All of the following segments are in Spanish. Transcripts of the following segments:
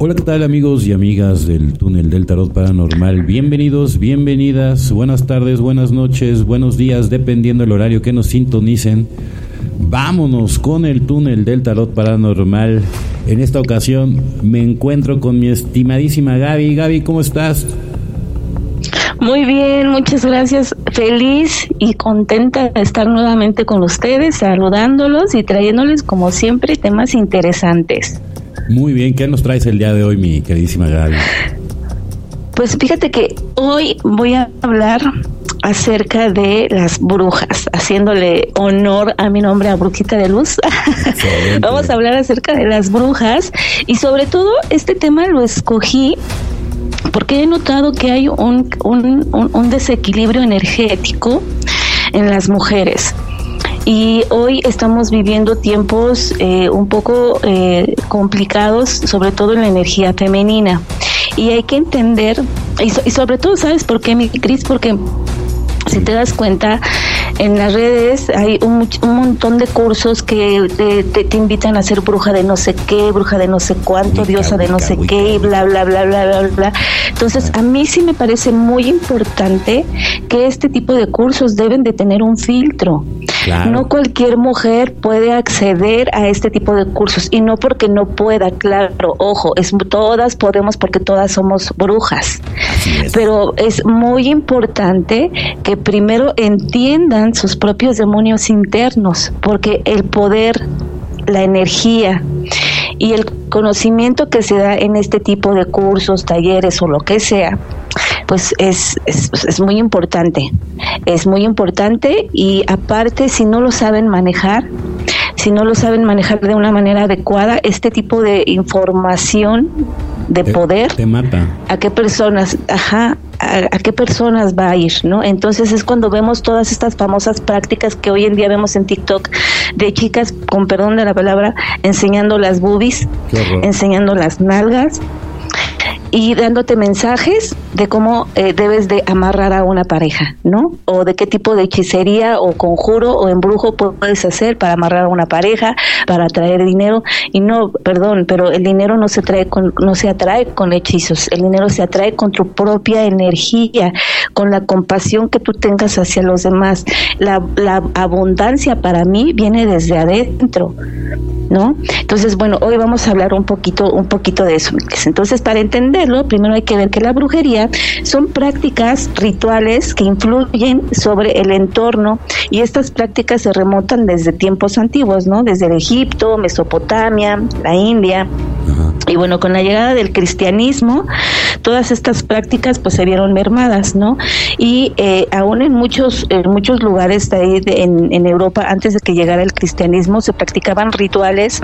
Hola, ¿qué tal amigos y amigas del túnel del tarot paranormal? Bienvenidos, bienvenidas, buenas tardes, buenas noches, buenos días, dependiendo del horario que nos sintonicen. Vámonos con el túnel del tarot paranormal. En esta ocasión me encuentro con mi estimadísima Gaby. Gaby, ¿cómo estás? Muy bien, muchas gracias. Feliz y contenta de estar nuevamente con ustedes, saludándolos y trayéndoles como siempre temas interesantes. Muy bien, ¿qué nos traes el día de hoy, mi queridísima Gaby? Pues fíjate que hoy voy a hablar acerca de las brujas, haciéndole honor a mi nombre a Brujita de Luz. Vamos a hablar acerca de las brujas y sobre todo este tema lo escogí porque he notado que hay un, un, desequilibrio energético en las mujeres y hoy estamos viviendo tiempos eh, un poco eh, complicados, sobre todo en la energía femenina. Y hay que entender, y, y sobre todo, ¿sabes por qué, mi Cris? Porque si te das cuenta, en las redes hay un, montón de cursos que te, invitan a ser bruja de no sé qué, bruja de no sé cuánto, diosa de no sé qué, y bla, bla, bla, bla, bla, bla. Entonces, a mí sí me parece muy importante que este tipo de cursos deben de tener un filtro. No cualquier mujer puede acceder a este tipo de cursos y no porque no pueda, claro, ojo, es todas podemos porque todas somos brujas. Pero es muy importante que primero entiendan sus propios demonios internos, porque el poder, la energía y el conocimiento que se da en este tipo de cursos, talleres o lo que sea, pues es, es, muy importante. Es muy importante y aparte si no lo saben manejar, si no lo saben manejar de una manera adecuada, este tipo de información de poder, te mata. ¿A qué personas, ajá, a, qué personas va a ir, ¿no? Entonces es cuando vemos todas estas famosas prácticas que hoy en día vemos en TikTok de chicas, con perdón de la palabra, enseñando las boobies, enseñando las nalgas, y dándote mensajes de cómo eh, debes de amarrar a una pareja, ¿no? O de qué tipo de hechicería o conjuro o embrujo puedes hacer para amarrar a una pareja, para atraer dinero y no, perdón, pero el dinero no se trae con no se atrae con hechizos, el dinero se atrae con tu propia energía, con la compasión que tú tengas hacia los demás. La, la abundancia para mí viene desde adentro. ¿no? Entonces, bueno, hoy vamos a hablar un poquito, un poquito de eso. Entonces, para entenderlo, primero hay que ver que la brujería son prácticas rituales que influyen sobre el entorno y estas prácticas se remontan desde tiempos antiguos, ¿no? Desde el Egipto, Mesopotamia, la India. Y bueno, con la llegada del cristianismo, todas estas prácticas pues se vieron mermadas, ¿no? Y eh, aún en muchos, en muchos lugares de ahí en, en Europa, antes de que llegara el cristianismo, se practicaban rituales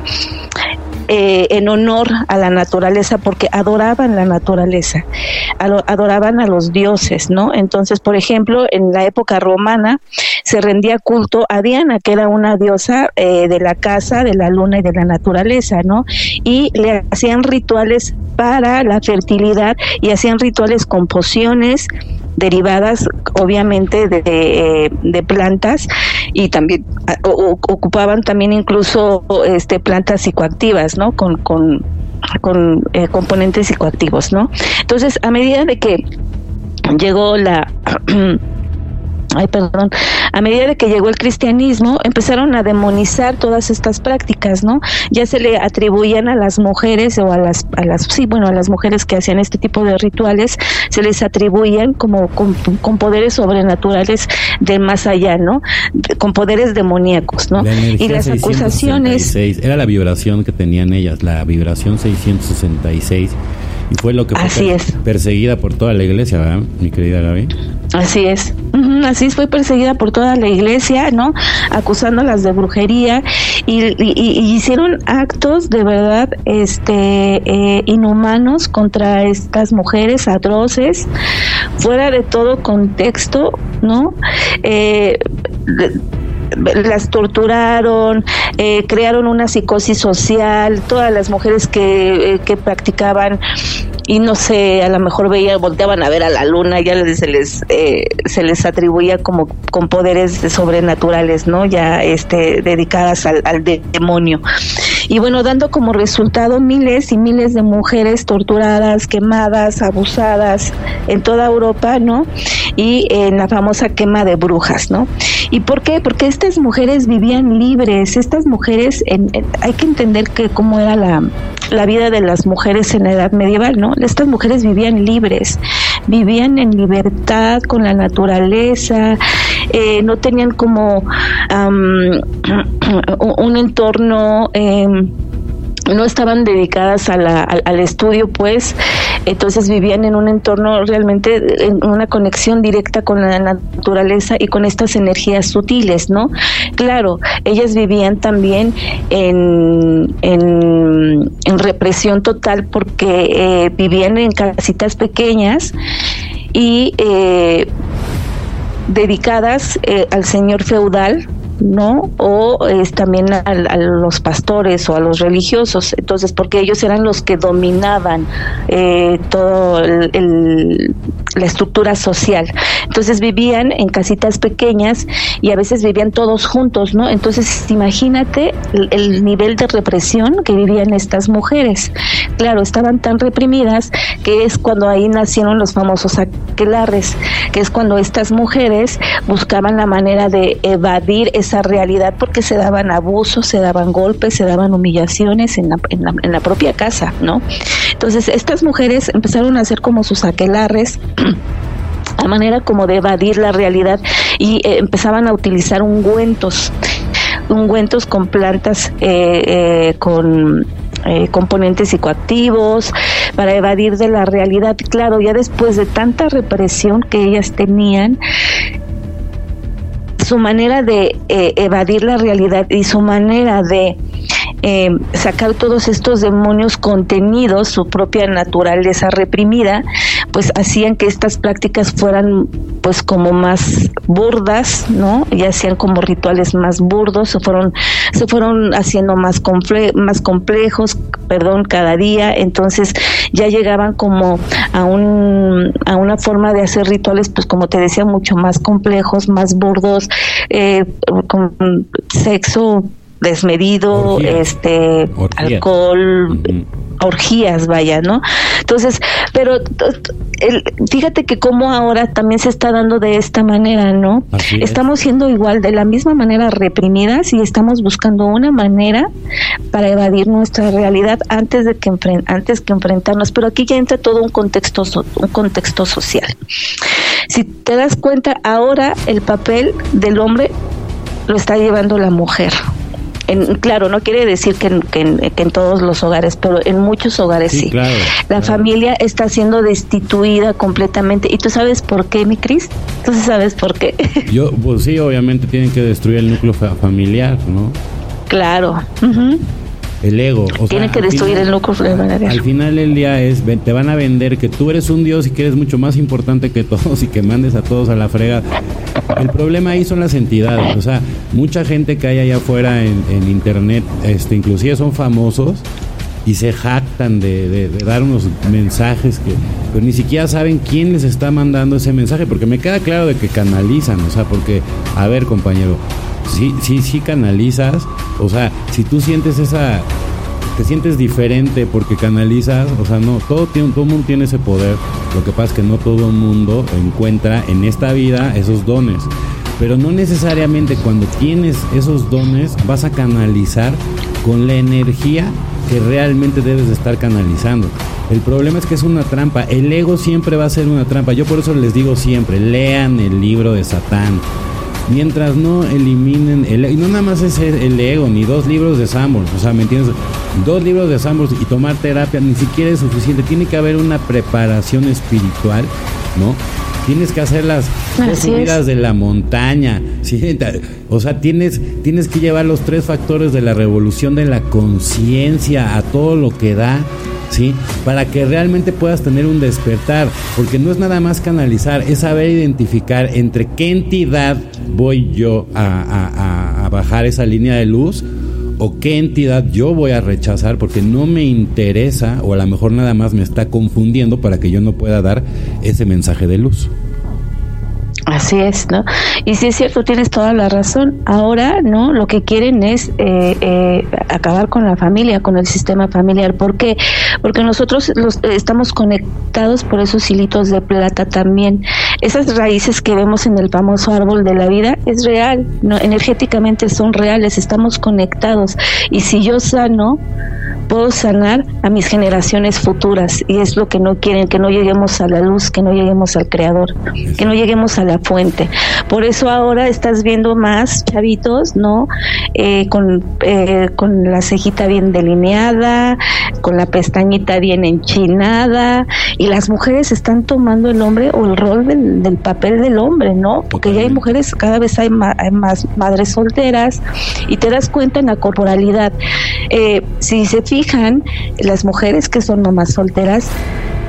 eh, en honor a la naturaleza porque adoraban la naturaleza, adoraban a los dioses, ¿no? Entonces, por ejemplo, en la época romana se rendía culto a Diana, que era una diosa eh, de la casa, de la luna y de la naturaleza, ¿no? Y le hacían rituales para la fertilidad y hacían rituales con pociones derivadas obviamente de, de, plantas y también ocupaban también incluso este plantas psicoactivas no con con, con eh, componentes psicoactivos no entonces a medida de que llegó la ay, perdón, a medida de que llegó el cristianismo, empezaron a demonizar todas estas prácticas, ¿no? Ya se le atribuían a las mujeres o a las, a las, sí, bueno, a las mujeres que hacían este tipo de rituales, se les atribuían como con, poderes sobrenaturales de más allá, ¿no? con poderes demoníacos, ¿no? y las acusaciones... Era la vibración que tenían ellas, la vibración 666 y fue lo que fue perseguida por toda la iglesia, ¿verdad, mi querida Gaby? Así es, así fue perseguida por toda la iglesia, ¿no? Acusándolas de brujería y, hicieron actos de verdad este, eh, inhumanos contra estas mujeres atroces, fuera de todo contexto, ¿no? Eh, las torturaron, eh, crearon una psicosis social, todas las mujeres que, eh, que practicaban y no sé, a lo mejor veía, volteaban a ver a la luna, ya se les eh, se les atribuía como con poderes sobrenaturales, ¿no? Ya este dedicadas al, al demonio. Y bueno, dando como resultado miles y miles de mujeres torturadas, quemadas, abusadas en toda Europa, ¿no? Y en la famosa quema de brujas, ¿no? ¿Y por qué? Porque estas mujeres vivían libres, estas mujeres, en, hay que entender que cómo era la, la vida de las mujeres en la edad medieval, ¿no? Estas mujeres vivían libres, vivían en libertad con la naturaleza, eh, no tenían como un entorno eh, no estaban dedicadas a la, al, estudio, pues, entonces vivían en un entorno realmente, en una conexión directa con la naturaleza y con estas energías sutiles, ¿no? Claro, ellas vivían también en, en, represión total porque eh, vivían en casitas pequeñas y eh, dedicadas eh, al señor feudal, ¿no? O es también a, los pastores o a los religiosos, entonces, porque ellos eran los que dominaban eh, todo el, la estructura social. Entonces vivían en casitas pequeñas y a veces vivían todos juntos, ¿no? Entonces, imagínate el, nivel de represión que vivían estas mujeres. Claro, estaban tan reprimidas que es cuando ahí nacieron los famosos aquelarres, que es cuando estas mujeres buscaban la manera de evadir esa realidad porque se daban abusos, se daban golpes, se daban humillaciones en la, en la, propia casa, ¿no? Entonces estas mujeres empezaron a hacer como sus aquelarres a manera como de evadir la realidad y eh, empezaban a utilizar ungüentos, ungüentos con plantas eh, eh, con componentes psicoactivos para evadir de la realidad. Claro, ya después de tanta represión que ellas tenían, su manera de eh, evadir la realidad y su manera de eh, sacar todos estos demonios contenidos, su propia naturaleza reprimida, pues hacían que estas prácticas fueran pues como más burdas, ¿no? Y hacían como rituales más burdos, se fueron, se fueron haciendo más, complejos, perdón, cada día, entonces ya llegaban como a, un, a una forma de hacer rituales, pues como te decía, mucho más complejos, más burdos, eh, con sexo desmedido, este, alcohol, orgías, vaya, ¿no? Entonces, pero fíjate que como ahora también se está dando de esta manera, ¿no? estamos siendo igual, de la misma manera reprimidas y estamos buscando una manera para evadir nuestra realidad antes de que antes que enfrentarnos, pero aquí ya entra todo un contexto un contexto social. Si te das cuenta, ahora el papel del hombre lo está llevando la mujer claro, no quiere decir que, en todos los hogares, pero en muchos hogares sí. la familia está siendo destituida completamente. ¿Y tú sabes por qué, mi Cris? ¿Tú sabes por qué? Yo, pues sí, obviamente tienen que destruir el núcleo familiar, ¿no? Claro el ego. O Tiene que destruir el familiar. Al final el día es, te van a vender que tú eres un dios y que eres mucho más importante que todos y que mandes a todos a la frega. El problema ahí son las entidades. O sea, mucha gente que hay allá afuera en, internet, este, inclusive son famosos y se jactan de, dar unos mensajes que pero ni siquiera saben quién les está mandando ese mensaje, porque me queda claro de que canalizan, o sea, porque, a ver compañero, sí, sí, sí canalizas, o sea, si tú sientes esa, te sientes diferente porque canalizas, o sea, no, todo, todo mundo tiene ese poder, lo que pasa es que no todo el mundo encuentra en esta vida esos dones, pero no necesariamente cuando tienes esos dones vas a canalizar con la energía que realmente debes de estar canalizando. El problema es que es una trampa. El ego siempre va a ser una trampa. Yo por eso les digo siempre, lean el libro de Satán mientras no eliminen el y no nada más es el ego ni dos libros de Sambors, o sea, ¿me entiendes? Dos libros de Sambors y tomar terapia ni siquiera es suficiente, tiene que haber una preparación espiritual, ¿no? Tienes que hacer las subidas de la montaña, ¿sí? o sea, tienes, tienes que llevar los tres factores de la revolución de la conciencia a todo lo que da ¿sí? Para que realmente puedas tener un despertar, porque no es nada más canalizar, es saber identificar entre qué entidad voy yo a, bajar esa línea de luz o qué entidad yo voy a rechazar porque no me interesa o a lo mejor nada más me está confundiendo para que yo no pueda dar ese mensaje de luz. Así es, ¿no? Y si es cierto, tienes toda la razón. Ahora, ¿no? Lo que quieren es eh, eh, acabar con la familia, con el sistema familiar. ¿Por qué? Porque nosotros los, estamos conectados por esos hilitos de plata también. Esas raíces que vemos en el famoso árbol de la vida es real, ¿no? Energéticamente son reales, estamos conectados. Y si yo sano, puedo sanar a mis generaciones futuras. Y es lo que no quieren, que no lleguemos a la luz, que no lleguemos al creador, que no lleguemos a la fuente. Por eso ahora estás viendo más chavitos, ¿no? Eh, con, eh, con la cejita bien delineada, con la pestañita bien enchinada, y las mujeres están tomando el hombre o el rol del, papel del hombre, ¿no? Porque ya hay mujeres, cada vez hay, más madres solteras, y te das cuenta en la corporalidad. Eh, si se fijan, las mujeres que son mamás solteras,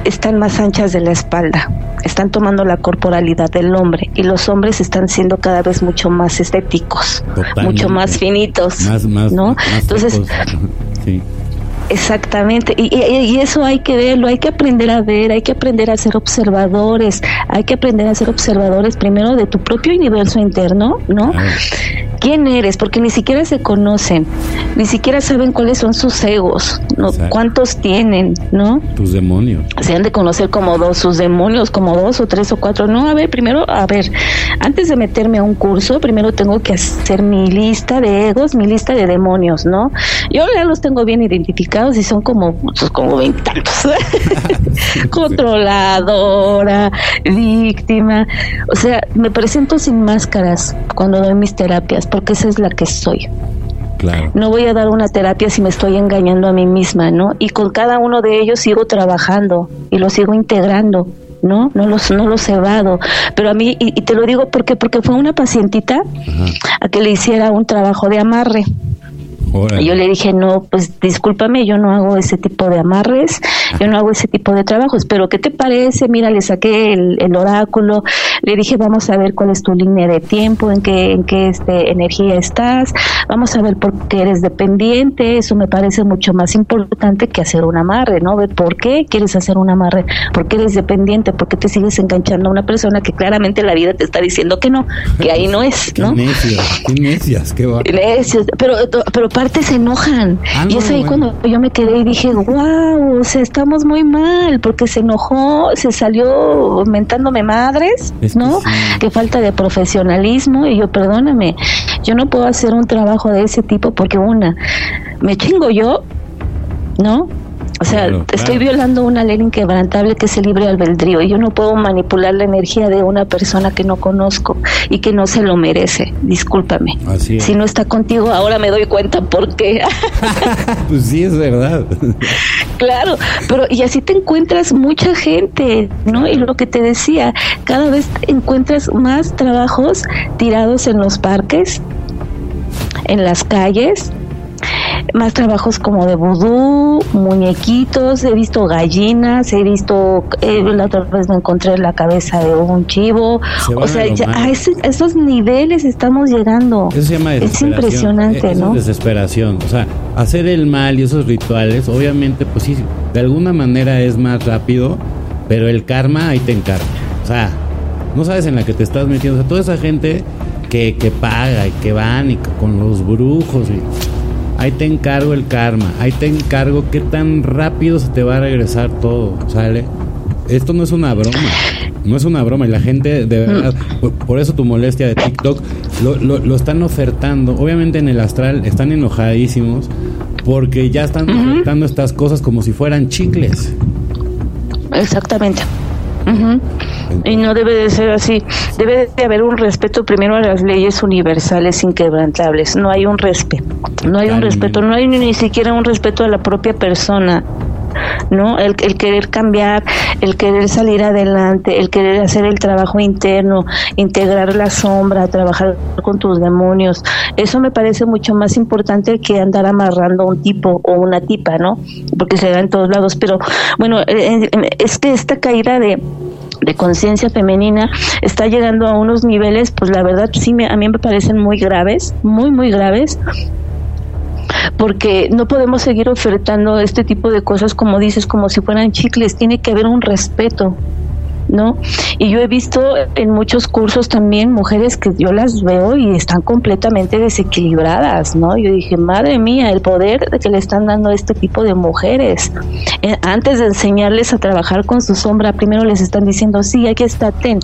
están más anchas de la espalda, están tomando la corporalidad del hombre y los hombres están siendo cada vez mucho más estéticos, mucho más finitos, ¿no? Entonces, sí. Exactamente, y, eso hay que verlo, hay que aprender a ver, hay que aprender a ser observadores, hay que aprender a ser observadores primero de tu propio universo interno, ¿no? quién eres, porque ni siquiera se conocen, ni siquiera saben cuáles son sus egos, ¿no? cuántos tienen, ¿no? Tus demonios. Se han de conocer como dos, sus demonios, como dos o tres o cuatro. No, a ver, primero, a ver, antes de meterme a un curso, primero tengo que hacer mi lista de egos, mi lista de demonios, ¿no? Yo ya los tengo bien identificados y son como, pues, como veintitantos. Controladora, víctima. O sea, me presento sin máscaras cuando doy mis terapias porque esa es la que soy. Claro. No voy a dar una terapia si me estoy engañando a mí misma, ¿no? Y con cada uno de ellos sigo trabajando y lo sigo integrando. ¿no? No los, no los evado. Pero a mí, y, te lo digo porque, porque fue una pacientita a que le hiciera un trabajo de amarre. Y yo le dije, no, pues discúlpame, yo no hago ese tipo de amarres, yo no hago ese tipo de trabajos, pero ¿qué te parece? Mira, le saqué el, oráculo, le dije, vamos a ver cuál es tu línea de tiempo, en qué, en qué este, energía estás, vamos a ver por qué eres dependiente, eso me parece mucho más importante que hacer un amarre, ¿no? Ver por qué quieres hacer un amarre, por qué eres dependiente, por qué te sigues enganchando a una persona que claramente la vida te está diciendo que no, que ahí no es, ¿no? Qué necias, qué necias, qué va. Pero, pero para se enojan. Ah, y es ahí cuando yo me quedé y dije, wow, o sea, estamos muy mal, porque se enojó, se salió mentándome madres, ¿no? Que, falta de profesionalismo. Y yo, perdóname, yo no puedo hacer un trabajo de ese tipo porque una, me chingo yo, ¿no? O sea, estoy violando una ley inquebrantable que es el libre albedrío y yo no puedo manipular la energía de una persona que no conozco y que no se lo merece. Discúlpame. Si no está contigo, ahora me doy cuenta por qué. pues sí, es verdad. claro, pero y así te encuentras mucha gente, ¿no? Y lo que te decía, cada vez encuentras más trabajos tirados en los parques, en las calles, más trabajos como de vudú, muñequitos, he visto gallinas, he visto, eh, la otra vez me encontré la cabeza de un chivo, o sea, a, esos niveles estamos llegando. Eso se llama es impresionante, ¿no? Es desesperación, o sea, hacer el mal y esos rituales, obviamente, pues sí, de alguna manera es más rápido, pero el karma ahí te encarga, o sea, no sabes en la que te estás metiendo, o sea, toda esa gente que, que paga y que van y con los brujos y ahí te encargo el karma, ahí te encargo qué tan rápido se te va a regresar todo, ¿sale? Esto no es una broma, no es una broma y la gente de verdad, por, eso tu molestia de TikTok, lo, lo, están ofertando, obviamente en el astral están enojadísimos porque ya están ofertando estas cosas como si fueran chicles. Exactamente. Y no debe de ser así. Debe de haber un respeto primero a las leyes universales inquebrantables. No hay un respeto. No hay un respeto. No hay ni siquiera un respeto a la propia persona. ¿no? El, el, querer cambiar, el querer salir adelante, el querer hacer el trabajo interno, integrar la sombra, trabajar con tus demonios. Eso me parece mucho más importante que andar amarrando un tipo o una tipa, ¿no? Porque se da en todos lados. Pero bueno, eh, eh, es que esta caída de de conciencia femenina está llegando a unos niveles, pues la verdad sí me, a mí me parecen muy graves, muy, muy graves, porque no podemos seguir ofertando este tipo de cosas como dices, como si fueran chicles, tiene que haber un respeto. ¿No? Y yo he visto en muchos cursos también mujeres que yo las veo y están completamente desequilibradas, ¿no? Yo dije, madre mía, el poder que le están dando a este tipo de mujeres. Eh, antes de enseñarles a trabajar con su sombra, primero les están diciendo, sí, aquí está, ten,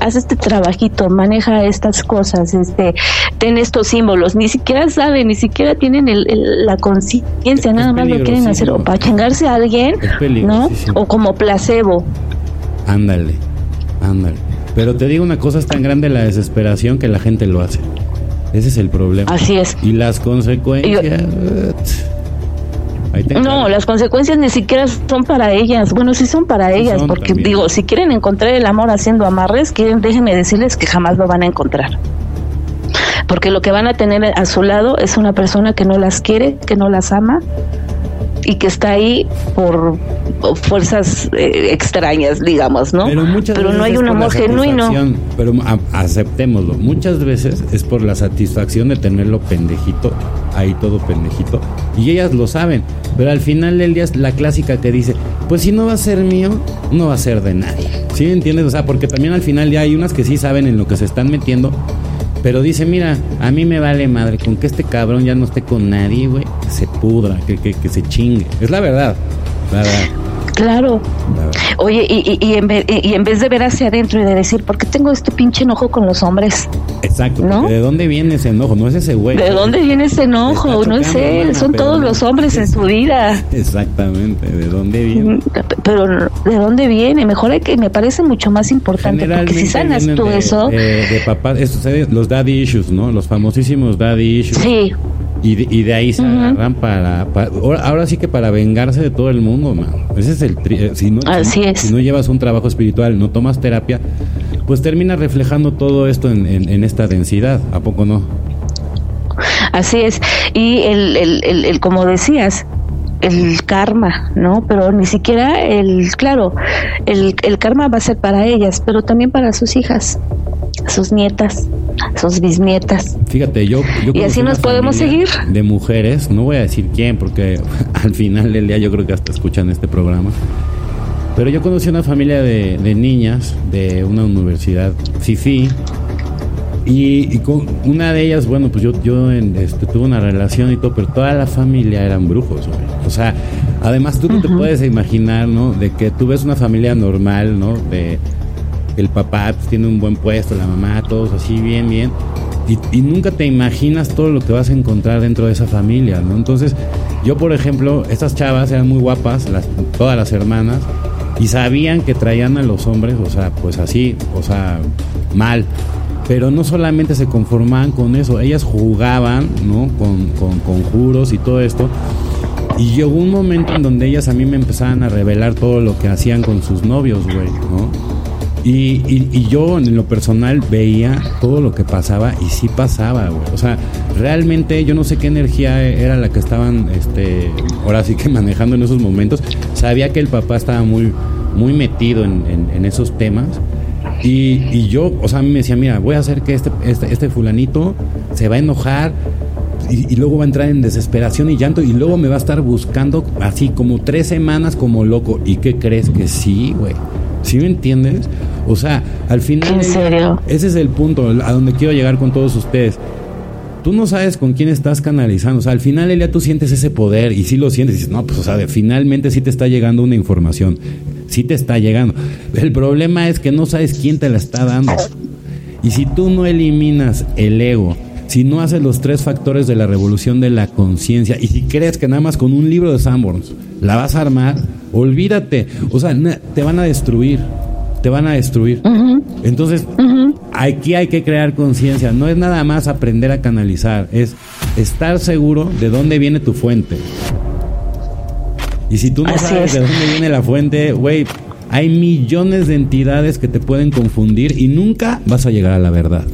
haz este trabajito, maneja estas cosas, este, ten estos símbolos. Ni siquiera saben, ni siquiera tienen la conciencia, nada más lo quieren hacer, o para chingarse a alguien, ¿no? O como placebo. Ándale, ándale. Pero te digo una cosa, es tan grande la desesperación que la gente lo hace. Ese es el problema. Así es. Y las consecuencias... no, las consecuencias ni siquiera son para ellas. Bueno, sí son para ellas, porque digo, si quieren encontrar el amor haciendo amarres, quieren, déjenme decirles que jamás lo van a encontrar. Porque lo que van a tener a su lado es una persona que no las quiere, que no las ama, y que está ahí por fuerzas eh, extrañas, digamos, ¿no? Pero, no hay un amor genuino. Pero aceptémoslo, muchas veces es por la satisfacción de tenerlo pendejito, ahí todo pendejito, y ellas lo saben, pero al final del día es la clásica que dice, pues si no va a ser mío, no va a ser de nadie. ¿Sí entiendes? O sea, porque también al final ya hay unas que sí saben en lo que se están metiendo pero dice, mira, a mí me vale madre, con que este cabrón ya no esté con nadie, güey, que se pudra, que, que, que se chingue. Es la verdad, la verdad. Claro. Oye, y, y, en vez, y, en vez, de ver hacia adentro y de decir, ¿por qué tengo este pinche enojo con los hombres? Exacto. ¿De dónde viene ese enojo? No es ese güey. ¿De dónde viene ese enojo? No es él, son todos los hombres en su vida. Exactamente. ¿De dónde viene? Mm, pero, ¿de dónde viene? Mejor hay que, me parece mucho más importante, porque si sanas tú eso... de papá, los daddy issues, ¿no? Los famosísimos daddy issues. Sí. Y de, ahí se agarran para, ahora, sí que para vengarse de todo el mundo, man. Ese es el eh, si no, si, no llevas un trabajo espiritual, no tomas terapia, pues termina reflejando todo esto en, en, esta densidad, ¿a poco no? Así es. Y el, el, el, como decías, el karma, ¿no? Pero ni siquiera el, claro, el, el karma va a ser para ellas, pero también para sus hijas, sus nietas, sus bisnietas. Fíjate, yo... yo y así nos podemos seguir. De mujeres, no voy a decir quién, porque al final del día yo creo que hasta escuchan este programa. Pero yo conocí una familia de, de niñas de una universidad, FIFI, y, con una de ellas, bueno, pues yo, yo este, tuve una relación y todo, pero toda la familia eran brujos, O sea, además tú no te puedes imaginar, ¿no? De que tú ves una familia normal, ¿no? De el papá pues, tiene un buen puesto, la mamá, todos así, bien, bien. Y, nunca te imaginas todo lo que vas a encontrar dentro de esa familia, ¿no? Entonces, yo, por ejemplo, estas chavas eran muy guapas, las, todas las hermanas, y sabían que traían a los hombres, o sea, pues así, o sea, mal. Pero no solamente se conformaban con eso, ellas jugaban, ¿no? Con, con conjuros y todo esto. Y llegó un momento en donde ellas a mí me empezaban a revelar todo lo que hacían con sus novios, güey, ¿no? Y, y, yo en lo personal veía todo lo que pasaba y sí pasaba, güey. O sea, realmente yo no sé qué energía era la que estaban, este, ahora sí que manejando en esos momentos. Sabía que el papá estaba muy, muy metido en, esos temas y, yo, o sea, a mí me decía, mira, voy a hacer que este, este, este fulanito se va a enojar y, luego va a entrar en desesperación y llanto y luego me va a estar buscando así como tres semanas como loco. ¿Y qué crees que sí, güey? ¿Sí me entiendes? O sea, al final... ¿En serio? Ese es el punto a donde quiero llegar con todos ustedes. Tú no sabes con quién estás canalizando. O sea, al final, Elia, tú sientes ese poder y sí lo sientes. Y dices, no, pues, o sea, finalmente sí te está llegando una información sí te está llegando. El problema es que no sabes quién te la está dando. Y si tú no eliminas el ego, si no haces los tres factores de la revolución de la conciencia, y si crees que nada más con un libro de Sanborns la vas a armar, olvídate. O sea, te van a destruir. Te van a destruir. Entonces, aquí hay que crear conciencia. No es nada más aprender a canalizar, es estar seguro de dónde viene tu fuente. Y si tú no sabes de dónde viene la fuente, güey, hay millones de entidades que te pueden confundir y nunca vas a llegar a la verdad.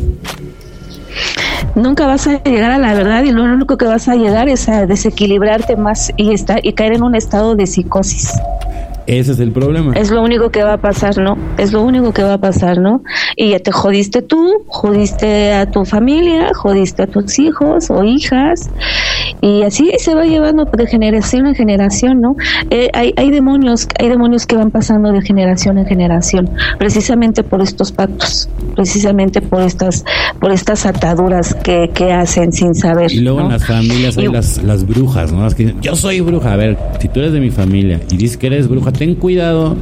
Nunca vas a llegar a la verdad y lo único que vas a llegar es a desequilibrarte más y, estar, y caer en un estado de psicosis. Ese es el problema. Es lo único que va a pasar, ¿no? Es lo único que va a pasar, ¿no? Y ya te jodiste tú, jodiste a tu familia, jodiste a tus hijos o hijas y así se va llevando de generación en generación, ¿no? Eh, hay, hay demonios, hay demonios que van pasando de generación en generación, precisamente por estos pactos, precisamente por estas, por estas ataduras que, que hacen sin saber. Y luego en las familias hay las, las brujas, ¿no? que yo soy bruja. A ver, si tú eres de mi familia y dices que eres bruja, ten cuidado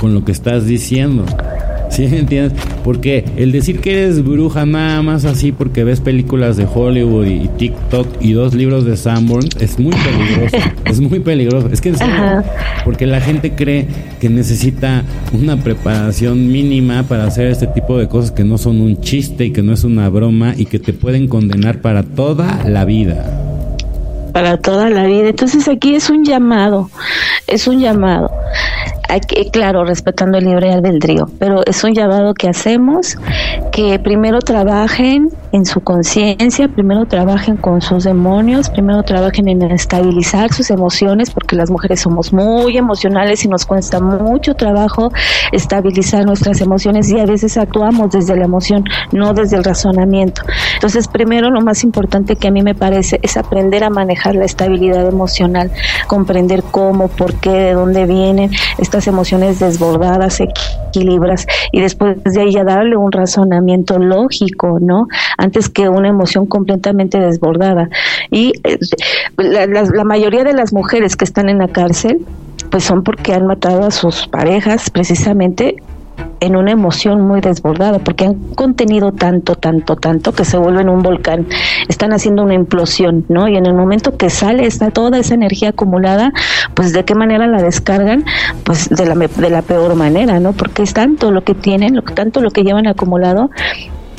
con lo que estás diciendo. ¿Sí entiendes? Porque el decir que eres bruja nada más así porque ves películas de Hollywood y TikTok y dos libros de Sanborn es muy peligroso. es muy peligroso. Es que en serio, porque la gente cree que necesita una preparación mínima para hacer este tipo de cosas que no son un chiste y que no es una broma y que te pueden condenar para toda la vida para toda la vida. Entonces aquí es un llamado, es un llamado claro, respetando el libre albedrío, pero es un llamado que hacemos, que primero trabajen en su conciencia, primero trabajen con sus demonios, primero trabajen en estabilizar sus emociones, porque las mujeres somos muy emocionales y nos cuesta mucho trabajo estabilizar nuestras emociones y a veces actuamos desde la emoción, no desde el razonamiento. Entonces, primero lo más importante que a mí me parece es aprender a manejar la estabilidad emocional, comprender cómo, por qué, de dónde vienen estas emociones desbordadas, equilibras y después de ahí ya darle un razonamiento lógico, ¿no? Antes que una emoción completamente desbordada. Y eh, la, la mayoría de las mujeres que están en la cárcel, pues son porque han matado a sus parejas precisamente en una emoción muy desbordada, porque han contenido tanto, tanto, tanto que se vuelven un volcán, están haciendo una implosión, ¿no? Y en el momento que sale está toda esa energía acumulada, pues de qué manera la descargan, pues de la, de la peor manera, ¿no? Porque es tanto lo que tienen, lo, tanto lo que llevan acumulado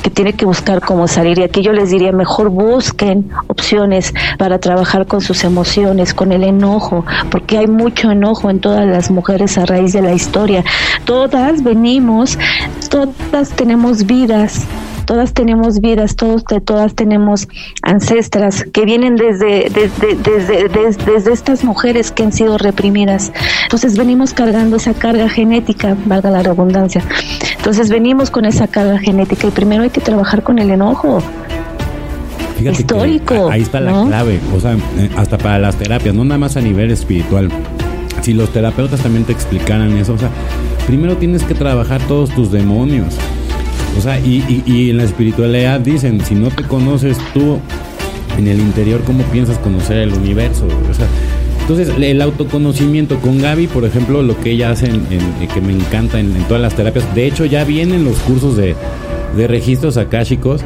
que tiene que buscar cómo salir. Y aquí yo les diría, mejor busquen opciones para trabajar con sus emociones, con el enojo, porque hay mucho enojo en todas las mujeres a raíz de la historia. Todas venimos, todas tenemos vidas todas tenemos vidas, todos, todas tenemos ancestras que vienen desde, desde, desde, desde, estas mujeres que han sido reprimidas. Entonces venimos cargando esa carga genética, valga la redundancia. Entonces venimos con esa carga genética y primero hay que trabajar con el enojo. histórico. ahí está la clave, o sea, eh, hasta para las terapias, no nada más a nivel espiritual. Si los terapeutas también te explicaran eso, o sea, primero tienes que trabajar todos tus demonios. O sea, y, y, en la espiritualidad dicen, si no te conoces tú en el interior, ¿cómo piensas conocer el universo? O sea, entonces, el autoconocimiento con Gaby, por ejemplo, lo que ella hace, en, que me encanta en, todas las terapias, de hecho ya vienen los cursos de, de registros akáshicos.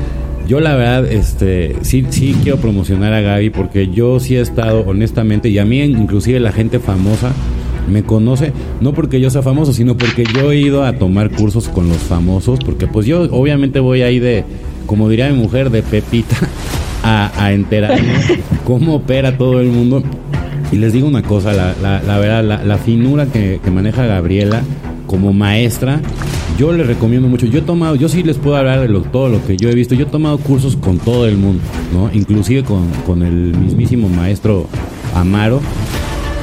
Yo la verdad, este, sí, sí quiero promocionar a Gaby porque yo sí he estado, honestamente, y a mí inclusive la gente famosa, me conoce, no porque yo sea famoso, sino porque yo he ido a tomar cursos con los famosos, porque pues yo obviamente voy ahí de, como diría mi mujer, de pepita a, a enterarme cómo opera todo el mundo. Y les digo una cosa, la, la, verdad, la, la finura que, maneja Gabriela como maestra, yo le recomiendo mucho. Yo he tomado, yo sí les puedo hablar de todo lo que yo he visto. Yo he tomado cursos con todo el mundo, ¿no? Inclusive con, con el mismísimo maestro Amaro.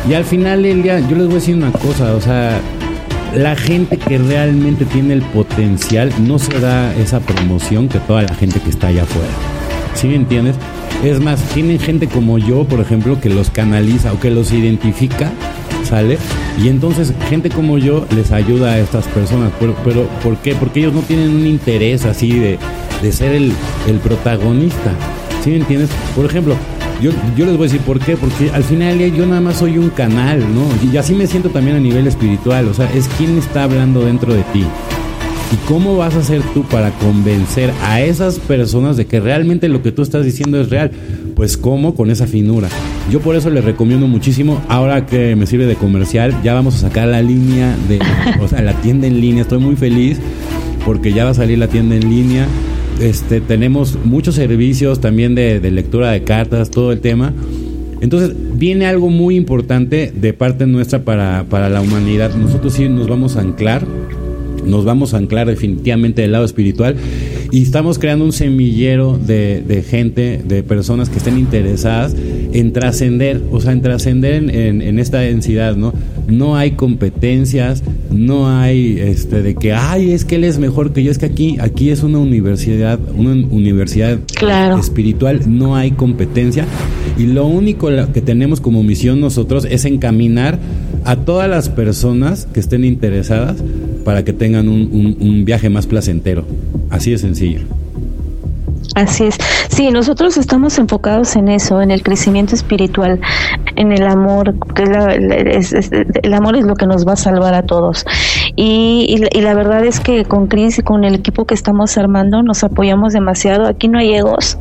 Y al final del día, yo les voy a decir una cosa, o sea, la gente que realmente tiene el potencial no se da esa promoción que toda la gente que está allá afuera. ¿Sí me entiendes? Es más, tienen gente como yo, por ejemplo, que los canaliza o que los identifica, ¿sale? Y entonces gente como yo les ayuda a estas personas. Pero, pero ¿por qué? Porque ellos no tienen un interés así de, de ser el, el protagonista. ¿Sí me entiendes? Por ejemplo, yo, yo les voy a decir por qué, porque al final yo nada más soy un canal, ¿no? Y así me siento también a nivel espiritual, o sea, es quien está hablando dentro de ti. ¿Y cómo vas a hacer tú para convencer a esas personas de que realmente lo que tú estás diciendo es real? Pues cómo con esa finura. Yo por eso les recomiendo muchísimo, ahora que me sirve de comercial, ya vamos a sacar la línea de, o sea, la tienda en línea. Estoy muy feliz porque ya va a salir la tienda en línea este, tenemos muchos servicios también de, lectura de cartas, todo el tema. Entonces, viene algo muy importante de parte nuestra para, para la humanidad. Nosotros sí nos vamos a anclar, nos vamos a anclar definitivamente del lado espiritual. y estamos creando un semillero de, de gente, de personas que estén interesadas en trascender, o sea, en trascender en, en, esta densidad, ¿no? No hay competencias, no hay este de que, ay, es que él es mejor que yo, es que aquí, aquí es una universidad, una universidad espiritual, no hay competencia y lo único que tenemos como misión nosotros es encaminar a todas las personas que estén interesadas para que tengan un, un viaje más placentero. Así de sencillo. Así es. Sí, nosotros estamos enfocados en eso, en el crecimiento espiritual, en el amor, que el amor es lo que nos va a salvar a todos. Y, la verdad es que con Cris y con el equipo que estamos armando nos apoyamos demasiado. Aquí no hay egos,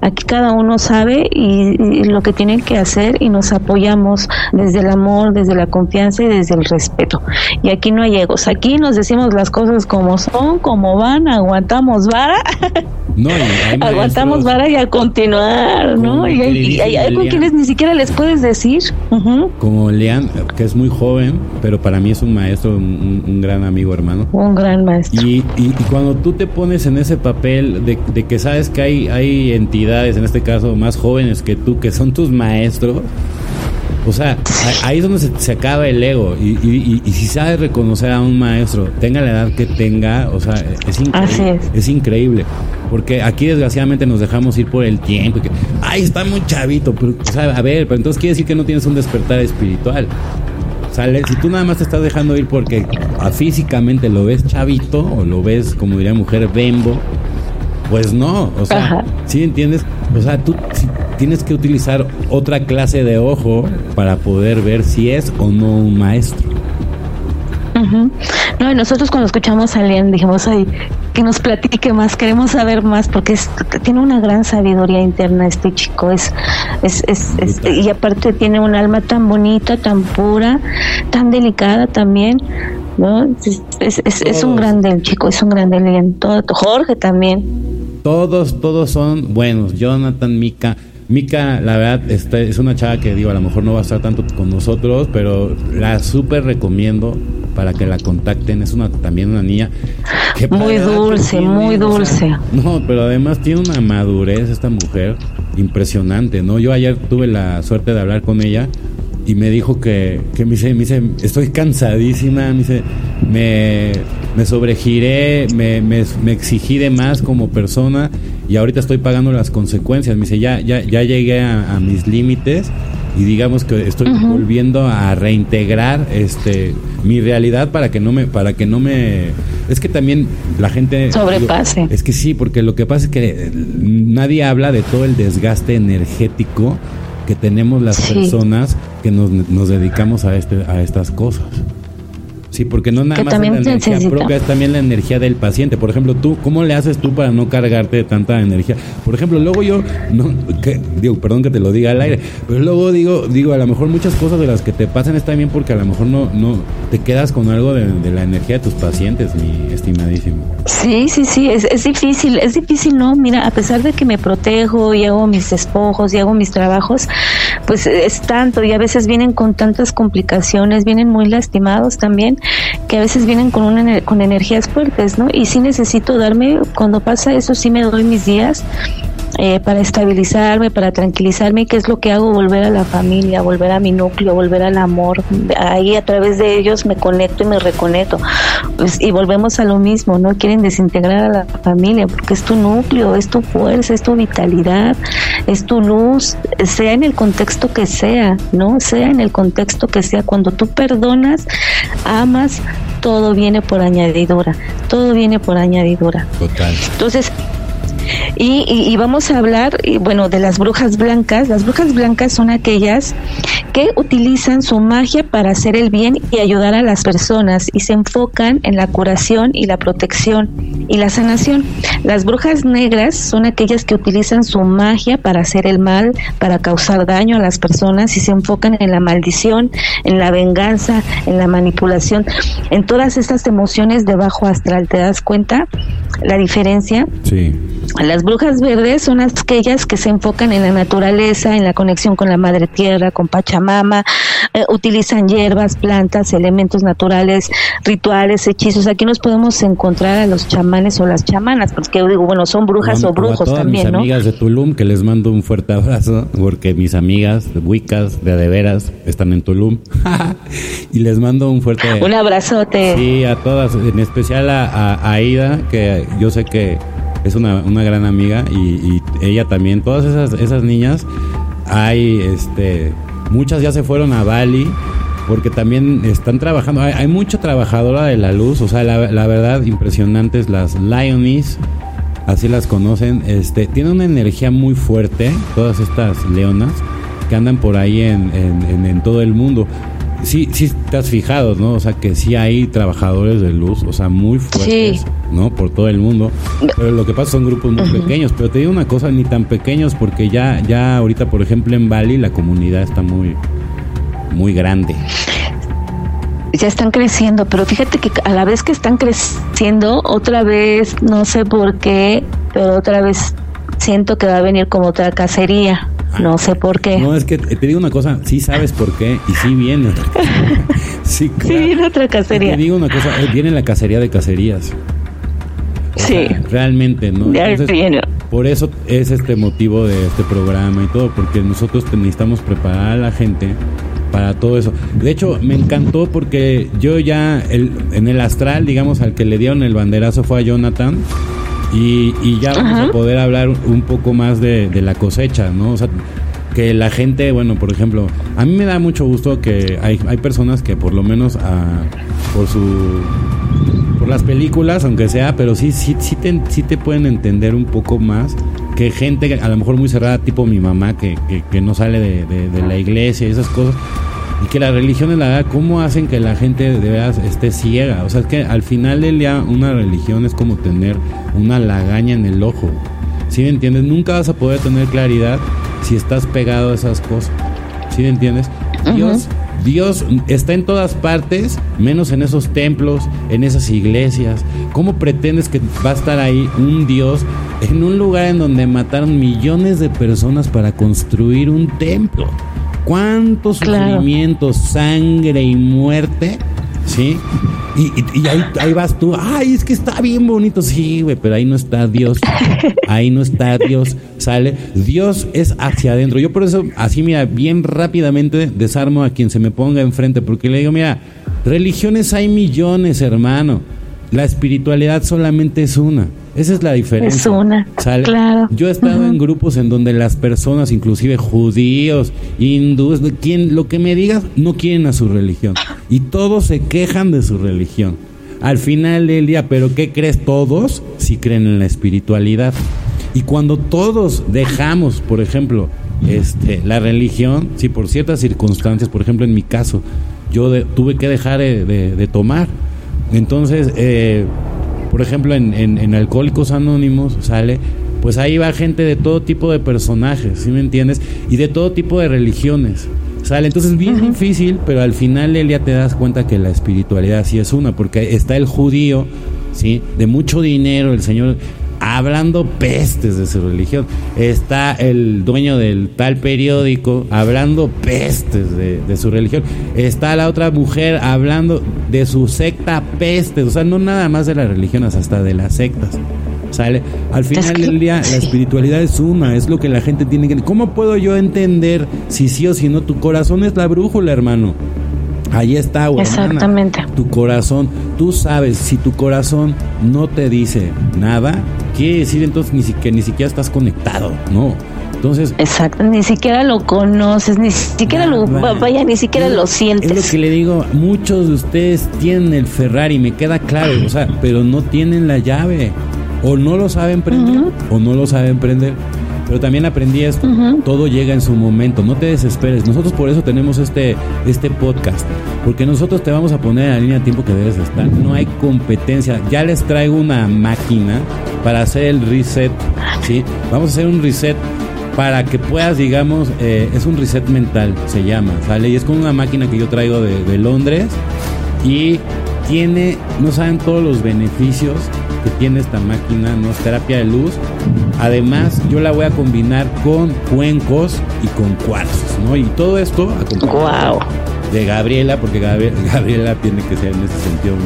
aquí cada uno sabe y, lo que tiene que hacer y nos apoyamos desde el amor, desde la confianza y desde el respeto. Y aquí no hay egos, aquí nos decimos las cosas como son, como van, aguantamos vara. No, aguantamos vara y a continuar, ¿no? Y hay, con quienes ni siquiera les puedes decir. Como Lean, que es muy joven, pero para mí es un maestro, un, gran amigo, hermano. Un gran maestro. Y, y, cuando tú te pones en ese papel de, de, que sabes que hay, hay entidades, en este caso más jóvenes que tú, que son tus maestros, o sea, ahí es donde se, acaba el ego. Y, si sabes reconocer a un maestro, tenga la edad que tenga, o sea, es increíble. Es. increíble. Porque aquí desgraciadamente nos dejamos ir por el tiempo. Que, Ay, está muy chavito. Pero, o sea, a ver, pero entonces quiere decir que no tienes un despertar espiritual. Sea, si tú nada más te estás dejando ir porque físicamente lo ves chavito o lo ves, como diría mujer, bembo, pues no. O sea, ¿sí entiendes? O sea, tú tienes que utilizar otra clase de ojo para poder ver si es o no un maestro. No, y nosotros cuando escuchamos a Lean dijimos, ay, que nos platique más, queremos saber más, porque tiene una gran sabiduría interna este chico, es, es, es, y aparte tiene un alma tan bonita, tan pura, tan delicada también, ¿no? Es, es, un grande el chico, es un grande Lean, todo, Jorge también. Todos, todos son buenos, Jonathan, Mika, Mika, la verdad, este, es una chava que digo, a lo mejor no va a estar tanto con nosotros, pero la súper recomiendo para que la contacten. Es una también una niña que muy dulce, muy dulce. no, pero además tiene una madurez esta mujer impresionante, ¿no? Yo ayer tuve la suerte de hablar con ella y me dijo que, que me, dice, me dice, estoy cansadísima, me dice, me, me sobregiré, me, me, me exigí de más como persona y ahorita estoy pagando las consecuencias. Me dice, ya, ya, ya llegué a, mis límites y digamos que estoy volviendo a reintegrar este mi realidad para que no me para que no me es que también la gente sobrepase. es que sí porque lo que pasa es que nadie habla de todo el desgaste energético que tenemos las personas que nos, nos dedicamos a este a estas cosas Sí, porque no nada más la energía propia, es también la energía del paciente. Por ejemplo, tú, ¿cómo le haces tú para no cargarte de tanta energía? Por ejemplo, luego yo, no, digo, perdón que te lo diga al aire, pero luego digo, digo, a lo mejor muchas cosas de las que te pasan está bien porque a lo mejor no, no te quedas con algo de, la energía de tus pacientes, mi estimadísimo. Sí, sí, sí, es, es difícil, es difícil, ¿no? Mira, a pesar de que me protejo y hago mis despojos y hago mis trabajos, pues es tanto y a veces vienen con tantas complicaciones, vienen muy lastimados también que a veces vienen con, con energías fuertes, ¿no? Y sí necesito darme, cuando pasa eso, sí me doy mis días eh, para estabilizarme, para tranquilizarme, qué es lo que hago, volver a la familia, volver a mi núcleo, volver al amor. Ahí a través de ellos me conecto y me reconecto. Pues, y volvemos a lo mismo, ¿no? Quieren desintegrar a la familia porque es tu núcleo, es tu fuerza, es tu vitalidad, es tu luz, sea en el contexto que sea, ¿no? Sea en el contexto que sea. Cuando tú perdonas, amas, todo viene por añadidura, todo viene por añadidura. Total. Entonces, y, vamos a hablar, bueno, de las brujas blancas. Las brujas blancas son aquellas que utilizan su magia para hacer el bien y ayudar a las personas y se enfocan en la curación y la protección y la sanación. Las brujas negras son aquellas que utilizan su magia para hacer el mal, para causar daño a las personas y se enfocan en la maldición, en la venganza, en la manipulación, en todas estas emociones de bajo astral. ¿Te das cuenta la diferencia? Sí. Las brujas verdes son aquellas que se enfocan en la naturaleza, en la conexión con la madre tierra, con Pachamama, eh, utilizan hierbas, plantas, elementos naturales, rituales, hechizos. Aquí nos podemos encontrar a los chamanes o las chamanas, porque yo digo, bueno, son brujas o, brujos a todas también, mis amigas de Tulum, que les mando un fuerte abrazo, porque mis amigas wicas de adeveras están en Tulum. y les mando un fuerte... Un abrazote. Sí, a todas, en especial a, a Aida, que yo sé que es una, una gran amiga y, ella también, todas esas, esas niñas, hay, este, muchas ya se fueron a Bali porque también están trabajando, hay, hay mucha trabajadora de la luz, o sea, la, la verdad, impresionantes las Lionis, así las conocen, este, tienen una energía muy fuerte, todas estas leonas que andan por ahí en, en todo el mundo sí, sí has fijado, ¿no? O sea, que sí hay trabajadores de luz, o sea, muy fuertes, ¿no? Por todo el mundo. Pero lo que pasa son grupos muy pequeños. Pero te digo una cosa, ni tan pequeños, porque ya, ya ahorita, por ejemplo, en Bali la comunidad está muy, muy grande. Ya están creciendo, pero fíjate que a la vez que están creciendo, otra vez, no sé por qué, pero otra vez siento que va a venir como otra cacería. No sé por qué. No, es que te digo una cosa, sí sabes por qué y sí viene otra Sí, claro. sí viene otra cacería. Te digo una cosa, eh, viene la cacería de cacerías. sí. realmente, ¿no? viene. Por eso es este motivo de este programa y todo, porque nosotros necesitamos preparar a la gente para todo eso. De hecho, me encantó porque yo ya el, en el astral, digamos, al que le dieron el banderazo fue a Jonathan y, ya vamos a poder hablar un poco más de, la cosecha, ¿no? O sea, que la gente, bueno, por ejemplo, a mí me da mucho gusto que hay, hay personas que por lo menos ah, por su por las películas, aunque sea, pero sí, sí, sí te, sí te pueden entender un poco más que gente a lo mejor muy cerrada, tipo mi mamá, que, que, no sale de, de, la iglesia y esas cosas, y que la religión es la verdad, ¿cómo hacen que la gente de veras esté ciega? O sea, es que al final del día una religión es como tener una lagaña en el ojo. ¿Sí me entiendes? Nunca vas a poder tener claridad si estás pegado a esas cosas. ¿Sí me entiendes? Dios, Dios está en todas partes, menos en esos templos, en esas iglesias. ¿Cómo pretendes que va a estar ahí un Dios en un lugar en donde mataron millones de personas para construir un templo? cuántos sufrimientos, sangre y muerte, ¿sí? Y, ahí, vas tú, ay, es que está bien bonito, sí, güey, pero ahí no está Dios, ahí no está Dios, sale, Dios es hacia adentro. Yo por eso, así, mira, bien rápidamente desarmo a quien se me ponga enfrente, porque le digo, mira, religiones hay millones, hermano, la espiritualidad solamente es una. Esa es la diferencia. Es una. Claro. Yo he estado en grupos en donde las personas, inclusive judíos, hindúes, quien, lo que me digas, no quieren a su religión. Y todos se quejan de su religión. Al final del día, ¿pero qué crees? Todos si creen en la espiritualidad. Y cuando todos dejamos, por ejemplo, este, la religión, si por ciertas circunstancias, por ejemplo en mi caso, yo tuve que dejar de, tomar. Entonces, eh, por ejemplo, en, en, Alcohólicos Anónimos sale, pues ahí va gente de todo tipo de personajes, ¿sí me entiendes? Y de todo tipo de religiones. Sale, entonces bien difícil, pero al final él ya te das cuenta que la espiritualidad sí es una, porque está el judío, ¿sí? De mucho dinero, el Señor hablando pestes de su religión. Está el dueño del tal periódico hablando pestes de, su religión. Está la otra mujer hablando de su secta pestes. O sea, no nada más de las religiones, hasta de las sectas. ¿Sale? Al final del día, la espiritualidad es una, es lo que la gente tiene que... ¿Cómo puedo yo entender si sí o si no? Tu corazón es la brújula, hermano. Ahí está, güey. Exactamente. Tu corazón, tú sabes, si tu corazón no te dice nada, quiere decir entonces ni que ni siquiera estás conectado, ¿no? Entonces, exacto, ni siquiera lo conoces, ni siquiera lo vaya, ni siquiera lo sientes. Es lo que le digo, muchos de ustedes tienen el Ferrari, me queda claro, o sea, pero no tienen la llave o no lo saben prender o no lo saben prender. Pero también aprendí esto, todo llega en su momento, no te desesperes. Nosotros por eso tenemos este, este podcast, porque nosotros te vamos a poner en la línea de tiempo que debes estar. No hay competencia. Ya les traigo una máquina para hacer el reset, ¿sí? Vamos a hacer un reset para que puedas, digamos, eh, es un reset mental, se llama, ¿sale? Y es con una máquina que yo traigo de, de Londres y tiene, no saben todos los beneficios que tiene esta máquina, ¿no? Es terapia de luz, Además, yo la voy a combinar con cuencos y con cuarzos, ¿no? Y todo esto wow. de Gabriela, porque Gabriela tiene que ser en ese sentido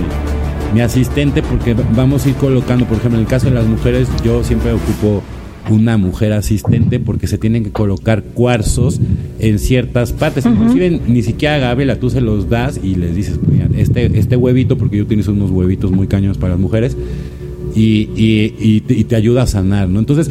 mi asistente, porque vamos a ir colocando, por ejemplo, en el caso de las mujeres, yo siempre ocupo una mujer asistente porque se tienen que colocar cuarzos en ciertas partes. Inclusive ni siquiera a Gabriela tú se los das y les dices, este, este huevito, porque yo utilizo unos huevitos muy cañones para las mujeres, y, y, y, te, ayuda a sanar, ¿no? Entonces,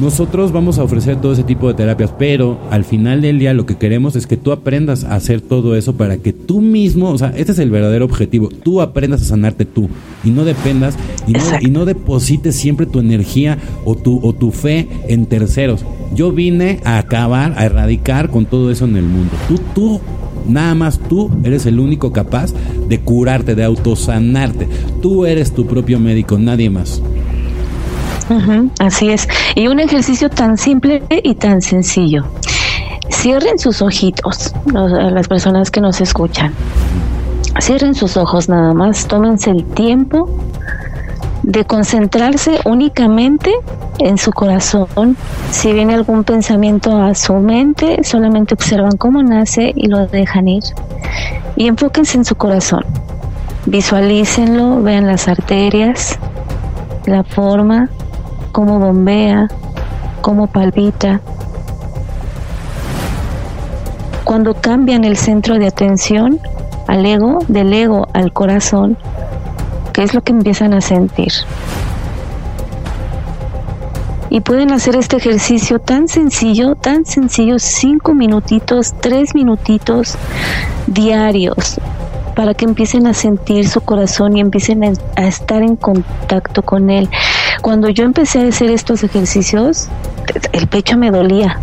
nosotros vamos a ofrecer todo ese tipo de terapias, pero al final del día lo que queremos es que tú aprendas a hacer todo eso para que tú mismo, o sea, este es el verdadero objetivo, tú aprendas a sanarte tú y no dependas y no, y no deposites siempre tu energía o tu, o tu fe en terceros. Yo vine a acabar, a erradicar con todo eso en el mundo. Tú, tú Nada más tú eres el único capaz de curarte, de autosanarte. Tú eres tu propio médico, nadie más. así es. Y un ejercicio tan simple y tan sencillo. Cierren sus ojitos, las personas que nos escuchan. Cierren sus ojos nada más, tómense el tiempo de concentrarse únicamente en su corazón. Si viene algún pensamiento a su mente, solamente observan cómo nace y lo dejan ir. Y enfóquense en su corazón. Visualícenlo, vean las arterias, la forma, cómo bombea, cómo palpita. Cuando cambian el centro de atención al ego, del ego al corazón, qué es lo que empiezan a sentir. Y pueden hacer este ejercicio tan sencillo, tan sencillo, cinco minutitos, tres minutitos diarios, para que empiecen a sentir su corazón y empiecen a, estar en contacto con él. Cuando yo empecé a hacer estos ejercicios, el pecho me dolía,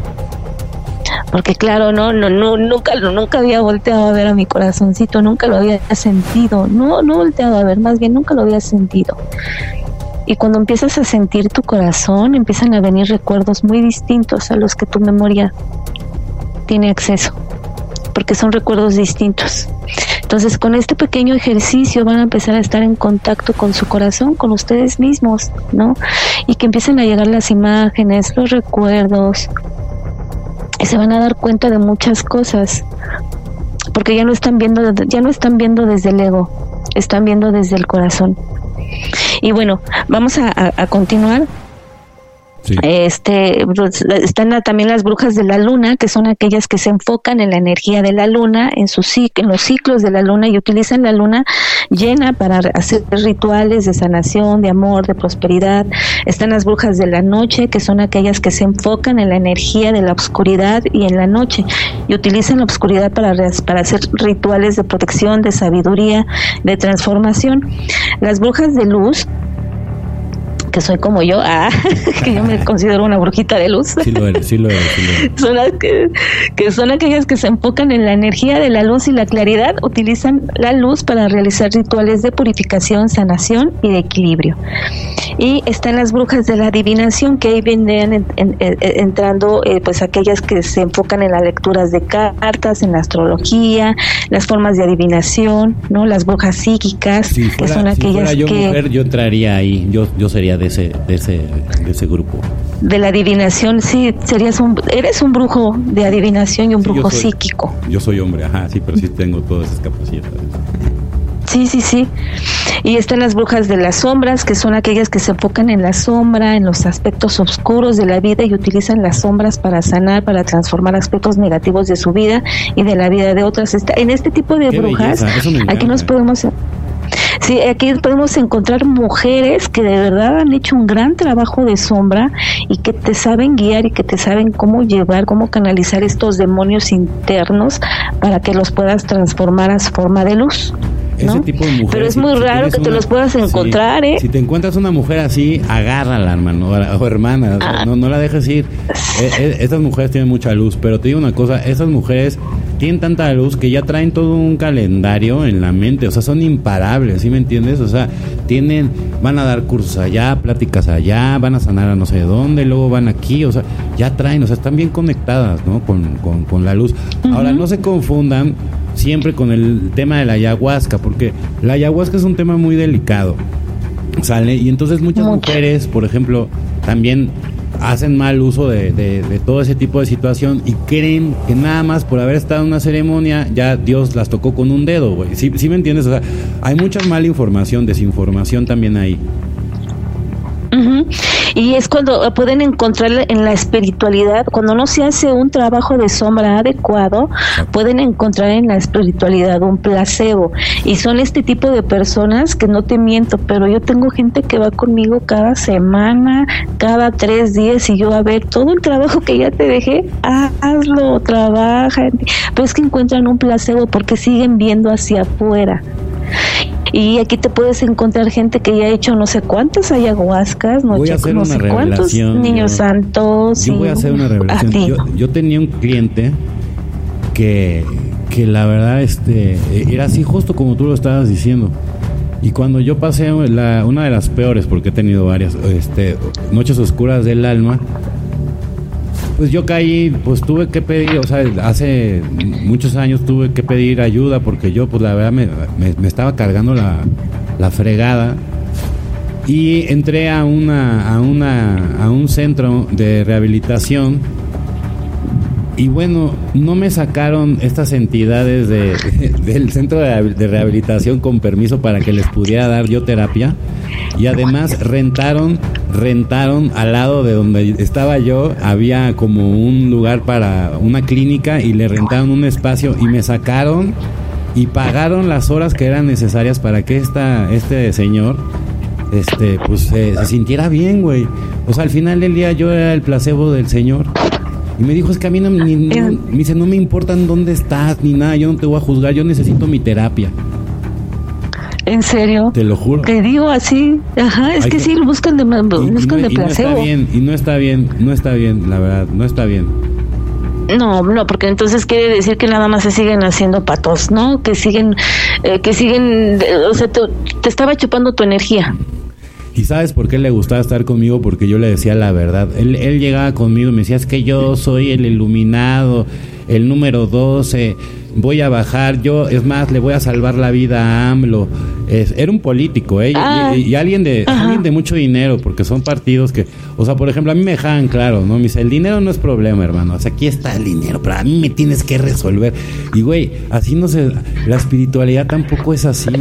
porque claro, no, no, no, nunca, nunca había volteado a ver a mi corazoncito, nunca lo había sentido, no, no volteado a ver, más bien nunca lo había sentido. Y cuando empiezas a sentir tu corazón, empiezan a venir recuerdos muy distintos a los que tu memoria tiene acceso, porque son recuerdos distintos. Entonces, con este pequeño ejercicio van a empezar a estar en contacto con su corazón, con ustedes mismos, ¿no? Y que empiecen a llegar las imágenes, los recuerdos, se van a dar cuenta de muchas cosas porque ya no están viendo ya no están viendo desde el ego están viendo desde el corazón. Y bueno vamos a, a continuar este, pues, están también las brujas de la luna, que son aquellas que se enfocan en la energía de la luna, en, sus, en los ciclos de la luna y utilizan la luna llena para hacer rituales de sanación, de amor, de prosperidad. Están las brujas de la noche, que son aquellas que se enfocan en la energía de la oscuridad y en la noche y utilizan la oscuridad para, para hacer rituales de protección, de sabiduría, de transformación. Las brujas de luz que soy como yo, ah, que yo me considero una brujita de luz. Sí lo eres, sí lo eres. Son las que, que son aquellas que se enfocan en la energía de la luz y la claridad, utilizan la luz para realizar rituales de purificación, sanación y de equilibrio. Y están las brujas de la adivinación, que ahí vienen entrando eh, pues aquellas que se enfocan en las lecturas de cartas, en la astrología, las formas de adivinación, ¿no? Las brujas psíquicas, que son aquellas yo que... Mujer, yo entraría ahí, yo, yo sería de de ese, de ese, de ese grupo. De la adivinación, sí, serías un, eres un brujo de adivinación y un brujo psíquico. Yo soy hombre, ajá, sí, pero sí tengo todas esas capacidades. Sí, sí, sí. Y están las brujas de las sombras, que son aquellas que se enfocan en la sombra, en los aspectos oscuros de la vida y utilizan las sombras para sanar, para transformar aspectos negativos de su vida y de la vida de otras. En este tipo de brujas, aquí nos podemos Sí, aquí podemos encontrar mujeres que de verdad han hecho un gran trabajo de sombra y que te saben guiar y que te saben cómo llevar, cómo canalizar estos demonios internos para que los puedas transformar a su forma de luz. Ese tipo de mujeres. Pero es muy raro que te los puedas encontrar, ¿eh? Si te encuentras una mujer así, agárrala, hermano o, hermana. Ah. no, no la dejes ir. Eh, eh, estas mujeres tienen mucha luz, pero te digo una cosa: esas mujeres tienen tanta luz que ya traen todo un calendario en la mente, o sea, son imparables, ¿sí me entiendes? O sea, tienen, van a dar cursos allá, pláticas allá, van a sanar a no sé dónde, luego van aquí, o sea, ya traen, o sea, están bien conectadas, ¿no? Con, con, la luz. Ahora, no se confundan siempre con el tema de la ayahuasca, porque la ayahuasca es un tema muy delicado, ¿sale? Y entonces muchas mujeres, por ejemplo, también hacen mal uso de, de, todo ese tipo de situación y creen que nada más por haber estado en una ceremonia ya Dios las tocó con un dedo, güey. ¿Sí, ¿Sí me entiendes? O sea, hay mucha mala información, desinformación también ahí. Y es cuando pueden encontrar en la espiritualidad, cuando no se hace un trabajo de sombra adecuado, pueden encontrar en la espiritualidad un placebo. Y son este tipo de personas que no te miento, pero yo tengo gente que va conmigo cada semana, cada tres días, y yo a ver todo el trabajo que ya te dejé, hazlo, trabaja. Pero es que encuentran un placebo porque siguen viendo hacia afuera. Y aquí te puedes encontrar gente que ya ha hecho no sé cuántas ayahuascas, no, voy a hacer no sé cuántos niños santos. Yo voy a hacer una revelación. Yo, tenía un cliente que, que la verdad este era así justo como tú lo estabas diciendo. Y cuando yo pasé la, una de las peores, porque he tenido varias, este, noches oscuras del alma, pues yo caí, pues tuve que pedir, o sea, hace muchos años tuve que pedir ayuda porque yo, pues la verdad, me, me, estaba cargando la, la, fregada. Y entré a, una, a, una, a un centro de rehabilitación. Y bueno, no me sacaron estas entidades de, del centro de rehabilitación con permiso para que les pudiera dar yo terapia. Y además rentaron rentaron al lado de donde estaba yo, había como un lugar para una clínica y le rentaron un espacio y me sacaron y pagaron las horas que eran necesarias para que esta, este señor este pues se sintiera bien, güey. O sea, al final del día yo era el placebo del señor. Y me dijo, es que a mí no, me dice, no me importan dónde estás ni nada, yo no te voy a juzgar, yo necesito mi terapia. ¿En serio? Te lo juro. Te digo así. Ajá, es que, sí, buscan de, buscan de placebo. No está bien, y no está bien, no está bien, la verdad, no está bien. No, no, porque entonces quiere decir que nada más se siguen haciendo patos, ¿no? Que siguen, eh, que siguen, o sea, te, te estaba chupando tu energía. ¿Y sabes por qué le gustaba estar conmigo? Porque yo le decía la verdad. Él, él llegaba conmigo y me decía, es que yo soy el iluminado, el número 12, voy a bajar, yo, es más, le voy a salvar la vida a AMLO. Es, era un político, ¿eh? y, ah. alguien, de, alguien de mucho dinero, porque son partidos que, o sea, por ejemplo, a mí me dejaban claro, ¿no? Me dice, el dinero no es problema, hermano, o sea, aquí está el dinero, pero a mí me tienes que resolver. Y, güey, así no se, la espiritualidad tampoco es así.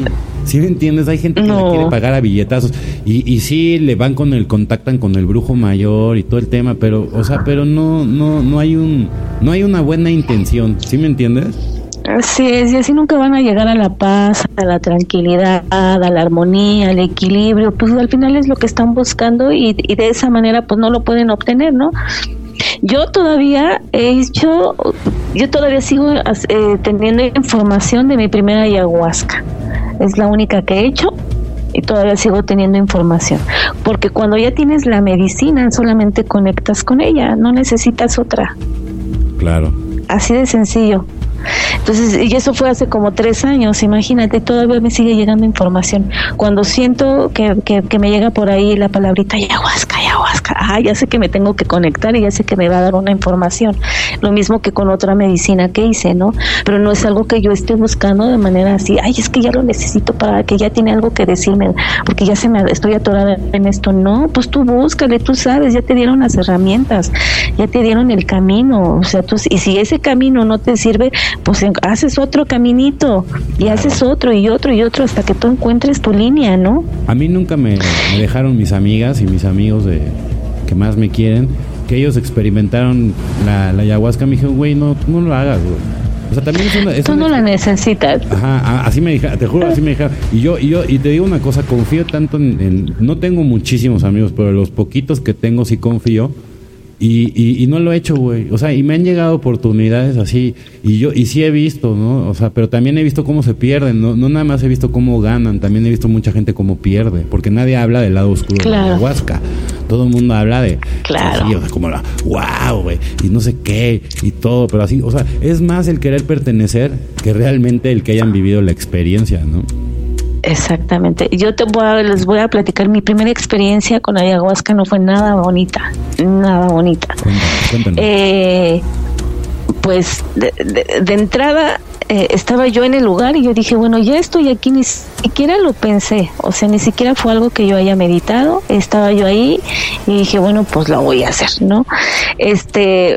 ¿Sí me entiendes? Hay gente que le quiere pagar a billetazos y, y sí le van con el contactan con el brujo mayor y todo el tema, pero o sea, pero no no no hay un no hay una buena intención, ¿sí me entiendes? Así es, y así nunca van a llegar a la paz, a la tranquilidad, a la armonía, al equilibrio, pues al final es lo que están buscando y, y de esa manera pues no lo pueden obtener, ¿no? Yo todavía he hecho, yo todavía sigo eh, teniendo información de mi primera ayahuasca. Es la única que he hecho y todavía sigo teniendo información. Porque cuando ya tienes la medicina, solamente conectas con ella, no necesitas otra. Claro. Así de sencillo. Entonces, y eso fue hace como tres años, imagínate, todavía me sigue llegando información. Cuando siento que, que, me llega por ahí la palabrita ayahuasca, ah, ya sé que me tengo que conectar y ya sé que me va a dar una información. Lo mismo que con otra medicina que hice, ¿no? Pero no es algo que yo esté buscando de manera así, ay, es que ya lo necesito para que ya tiene algo que decirme, porque ya se me estoy atorada en esto. No, pues tú búscale, tú sabes, ya te dieron las herramientas, ya te dieron el camino, o sea, tú, y si ese camino no te sirve, pues haces otro caminito y haces otro y otro y otro hasta que tú encuentres tu línea, ¿no? A mí nunca me, dejaron mis amigas y mis amigos de que más me quieren, que ellos experimentaron la, ayahuasca, me dijeron, güey, no, no lo hagas, güey. O sea, también es Tú no la necesitas. Ajá, así me dijeron, te juro, así me dijeron. Y yo, y yo, y te digo una cosa, confío tanto en, no tengo muchísimos amigos, pero los poquitos que tengo sí confío y, y, no lo he hecho, güey. O sea, y me han llegado oportunidades así. Y yo, y sí he visto, ¿no? O sea, pero también he visto cómo se pierden. No, no nada más he visto cómo ganan. También he visto mucha gente cómo pierde. Porque nadie habla del lado oscuro de la ayahuasca. Todo el mundo habla de. Claro. o sea, como la. ¡Wow, güey! Y no sé qué. Y todo. Pero así, o sea, es más el querer pertenecer que realmente el que hayan vivido la experiencia, ¿no? Exactamente. Yo te voy a, les voy a platicar mi primera experiencia con ayahuasca no fue nada bonita, nada bonita. Eh, pues de, de, entrada eh, estaba yo en el lugar y yo dije, bueno, ya estoy aquí, ni siquiera lo pensé, o sea, ni siquiera fue algo que yo haya meditado, estaba yo ahí y dije, bueno, pues lo voy a hacer, ¿no? Este,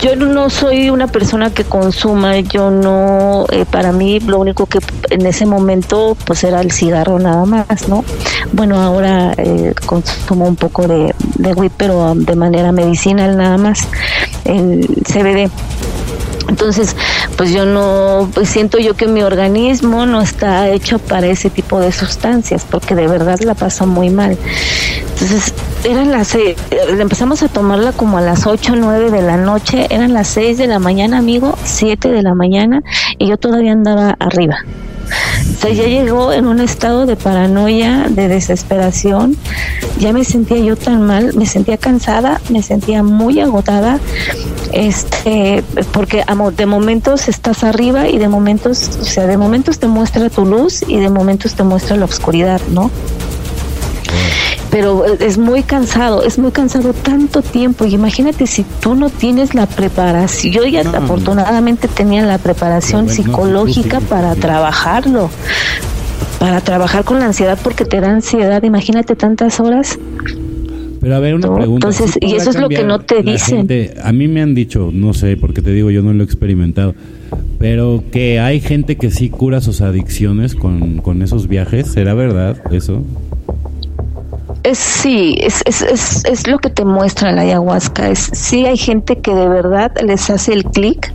yo no soy una persona que consuma, yo no, eh, para mí lo único que en ese momento pues era el cigarro nada más, ¿no? Bueno, ahora eh, consumo un poco de, de WIP, pero de manera medicinal nada más, el CBD. Entonces, pues yo no, pues siento yo que mi organismo no está hecho para ese tipo de sustancias, porque de verdad la pasa muy mal. Entonces, eran las seis, empezamos a tomarla como a las 8 o 9 de la noche, eran las 6 de la mañana, amigo, 7 de la mañana, y yo todavía andaba arriba. Sea, ya llegó en un estado de paranoia, de desesperación. Ya me sentía yo tan mal, me sentía cansada, me sentía muy agotada. Este, porque de momentos estás arriba y de momentos, o sea, de momentos te muestra tu luz y de momentos te muestra la oscuridad, ¿no? Pero es muy cansado, es muy cansado tanto tiempo. Y imagínate si tú no tienes la preparación, yo ya afortunadamente tenía la preparación psicológica para trabajarlo, para trabajar con la ansiedad porque te da ansiedad, imagínate tantas horas. Pero a ver, una pregunta. Entonces, y eso es lo que no te dicen. a mí me han dicho, no sé, porque te digo, yo no lo he experimentado, pero que hay gente que sí cura sus adicciones con, con esos viajes. ¿Será verdad eso? Es, sí, es, es, es, es lo que te muestra la ayahuasca. Es, sí hay gente que de verdad les hace el clic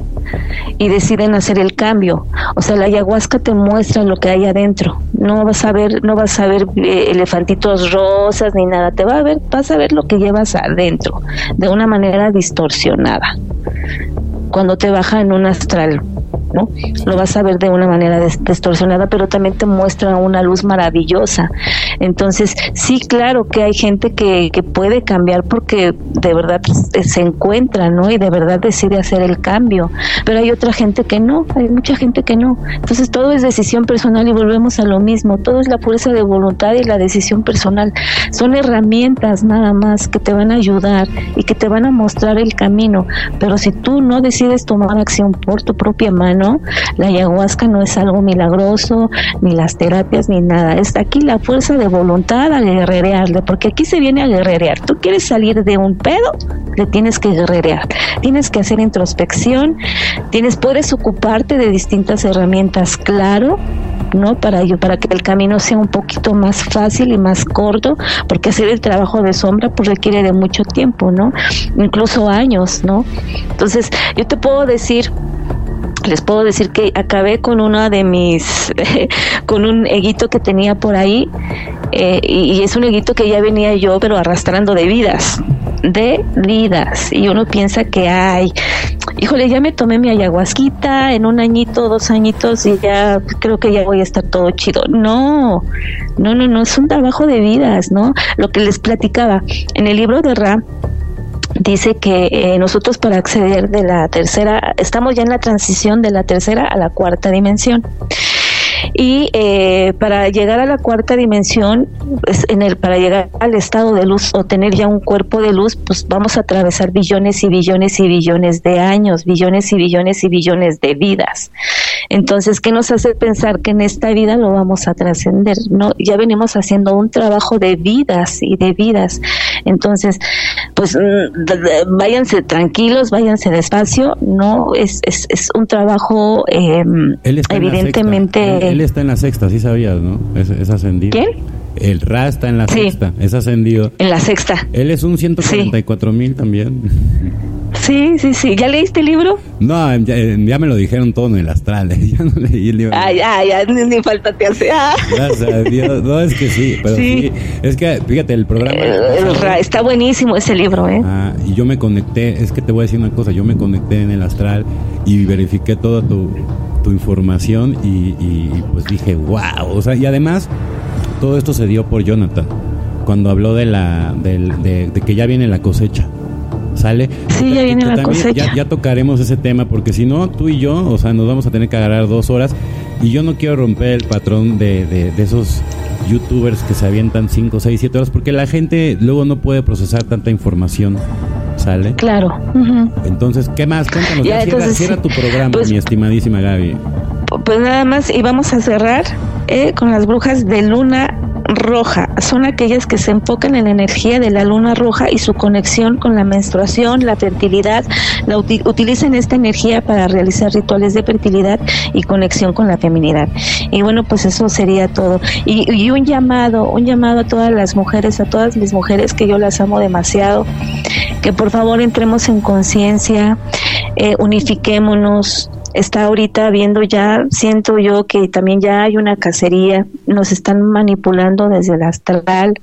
y deciden hacer el cambio. O sea, la ayahuasca te muestra lo que hay adentro. No vas a ver, no vas a ver eh, elefantitos rosas ni nada. Te va a ver, vas a ver lo que llevas adentro de una manera distorsionada. Cuando te baja en un astral ¿no? Lo vas a ver de una manera distorsionada, pero también te muestra una luz maravillosa. Entonces, sí, claro que hay gente que, que puede cambiar porque de verdad se encuentra, ¿no? Y de verdad decide hacer el cambio, pero hay otra gente que no, hay mucha gente que no. Entonces, todo es decisión personal y volvemos a lo mismo, todo es la fuerza de voluntad y la decisión personal. Son herramientas nada más que te van a ayudar y que te van a mostrar el camino, pero si tú no decides tomar acción por tu propia mano, la ayahuasca no es algo milagroso, ni las terapias, ni nada. Es aquí la fuerza de voluntad a guerrerearle, porque aquí se viene a guerrerear. Tú quieres salir de un pedo, le tienes que guerrerear. Tienes que hacer introspección, tienes, puedes ocuparte de distintas herramientas, claro, ¿no? Para ello, para que el camino sea un poquito más fácil y más corto, porque hacer el trabajo de sombra pues requiere de mucho tiempo, ¿no? Incluso años, ¿no? Entonces, yo te puedo decir les puedo decir que acabé con una de mis, con un eguito que tenía por ahí, eh, y, es un eguito que ya venía yo, pero arrastrando de vidas, de vidas. Y uno piensa que, ay, híjole, ya me tomé mi ayahuasquita en un añito, dos añitos, y ya creo que ya voy a estar todo chido. No, no, no, no, es un trabajo de vidas, ¿no? Lo que les platicaba en el libro de Ra dice que eh, nosotros para acceder de la tercera, estamos ya en la transición de la tercera a la cuarta dimensión. Y eh, para llegar a la cuarta dimensión, pues, para llegar al estado de luz o tener ya un cuerpo de luz, pues vamos a atravesar billones y billones y billones de años, billones y billones y billones de vidas. Entonces, ¿qué nos hace pensar que en esta vida lo vamos a trascender? No, ya venimos haciendo un trabajo de vidas y de vidas. Entonces, pues mm, váyanse tranquilos, váyanse despacio. No es es, es un trabajo eh, evidentemente él está en la sexta, sí sabías, ¿no? Es, ascendido. ¿Quién? El Ra está en la sexta, es ascendido. En la sexta. Él es un 144 mil también. Sí, sí, sí. ¿Ya leíste el libro? No, ya, me lo dijeron todo en el astral. Ya no leí el libro. Ay, ay, ya, ni, falta te hace. Ah. No, es que sí, pero sí. Es que, fíjate, el programa. Eh, está buenísimo ese libro, ¿eh? Ah, y yo me conecté, es que te voy a decir una cosa. Yo me conecté en el astral y verifiqué toda tu, tu información y, pues dije, wow. O sea, y además, todo esto se dio por Jonathan, cuando habló de, la, de, que ya viene la cosecha. ¿Sale? Sí, ya viene la cosecha. Ya, tocaremos ese tema porque si no, tú y yo, o sea, nos vamos a tener que agarrar dos horas y yo no quiero romper el patrón de, de, esos youtubers que se avientan 5, 6, 7 horas porque la gente luego no puede procesar tanta información ¿Sale? Claro. Entonces, ¿qué más? Cuéntanos, ya, cierra, tu programa, pues mi estimadísima Gaby. Pues nada más, y vamos a cerrar eh, con las brujas de luna roja son aquellas que se enfocan en la energía de la luna roja y su conexión con la menstruación, la fertilidad, la utilizan esta energía para realizar rituales de fertilidad y conexión con la feminidad. Y bueno, pues eso sería todo. Y, un llamado, un llamado a todas las mujeres, a todas mis mujeres que yo las amo demasiado, que por favor entremos en conciencia, eh, unifiquémonos, está ahorita viendo ya, siento yo que también ya hay una cacería, nos están manipulando desde el astral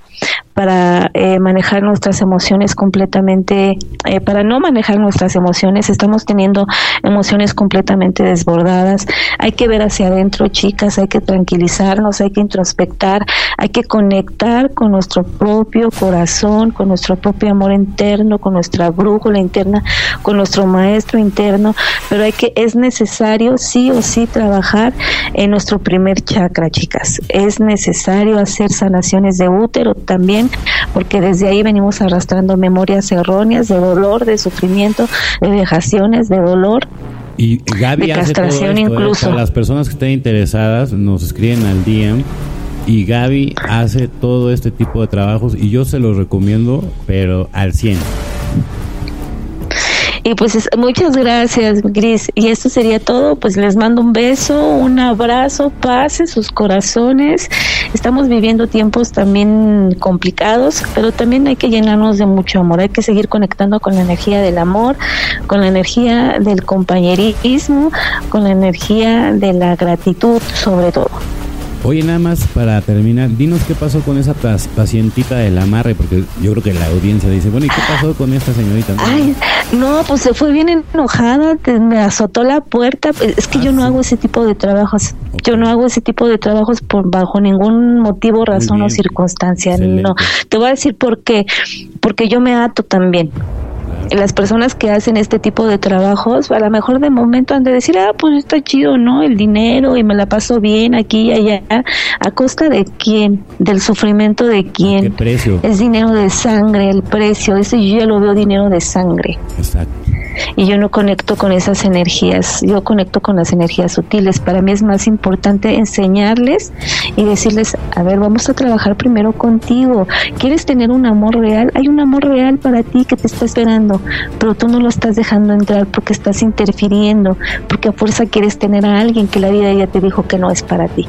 para eh, manejar nuestras emociones completamente, eh, para no manejar nuestras emociones, estamos teniendo emociones completamente desbordadas. Hay que ver hacia adentro, chicas, hay que tranquilizarnos, hay que introspectar, hay que conectar con nuestro propio corazón, con nuestro propio amor interno, con nuestra brújula interna, con nuestro maestro interno, pero hay que, es necesario sí o sí trabajar en nuestro primer chakra, chicas. Es necesario hacer sanaciones de útero también porque desde ahí venimos arrastrando memorias erróneas de dolor, de sufrimiento, de vejaciones, de dolor. Y Gaby de castración ¿eh? incluso. las personas que estén interesadas nos escriben al DM y Gaby hace todo este tipo de trabajos y yo se los recomiendo, pero al 100. Y pues muchas gracias, Gris. Y esto sería todo. Pues les mando un beso, un abrazo, paz en sus corazones. Estamos viviendo tiempos también complicados, pero también hay que llenarnos de mucho amor. Hay que seguir conectando con la energía del amor, con la energía del compañerismo, con la energía de la gratitud, sobre todo. Oye, nada más para terminar, dinos qué pasó con esa pacientita del amarre, porque yo creo que la audiencia dice, bueno, ¿y qué pasó con esta señorita? Ay, no, pues se fue bien enojada, me azotó la puerta. Es que yo no ah, hago ese tipo de trabajos. Yo no hago ese tipo de trabajos por bajo ningún motivo, razón o circunstancia. No, te voy a decir por qué. Porque yo me ato también las personas que hacen este tipo de trabajos, a lo mejor de momento han de decir, ah, pues está chido, ¿no? El dinero y me la paso bien aquí y allá. ¿A costa de quién? ¿Del sufrimiento de quién? ¿Qué precio? Es dinero de sangre, el precio. Ese yo ya lo veo dinero de sangre. Exacto y yo no conecto con esas energías, yo conecto con las energías sutiles. Para mí es más importante enseñarles y decirles, a ver, vamos a trabajar primero contigo. ¿Quieres tener un amor real? Hay un amor real para ti que te está esperando, pero tú no lo estás dejando entrar porque estás interfiriendo, porque a fuerza quieres tener a alguien que la vida ya te dijo que no es para ti.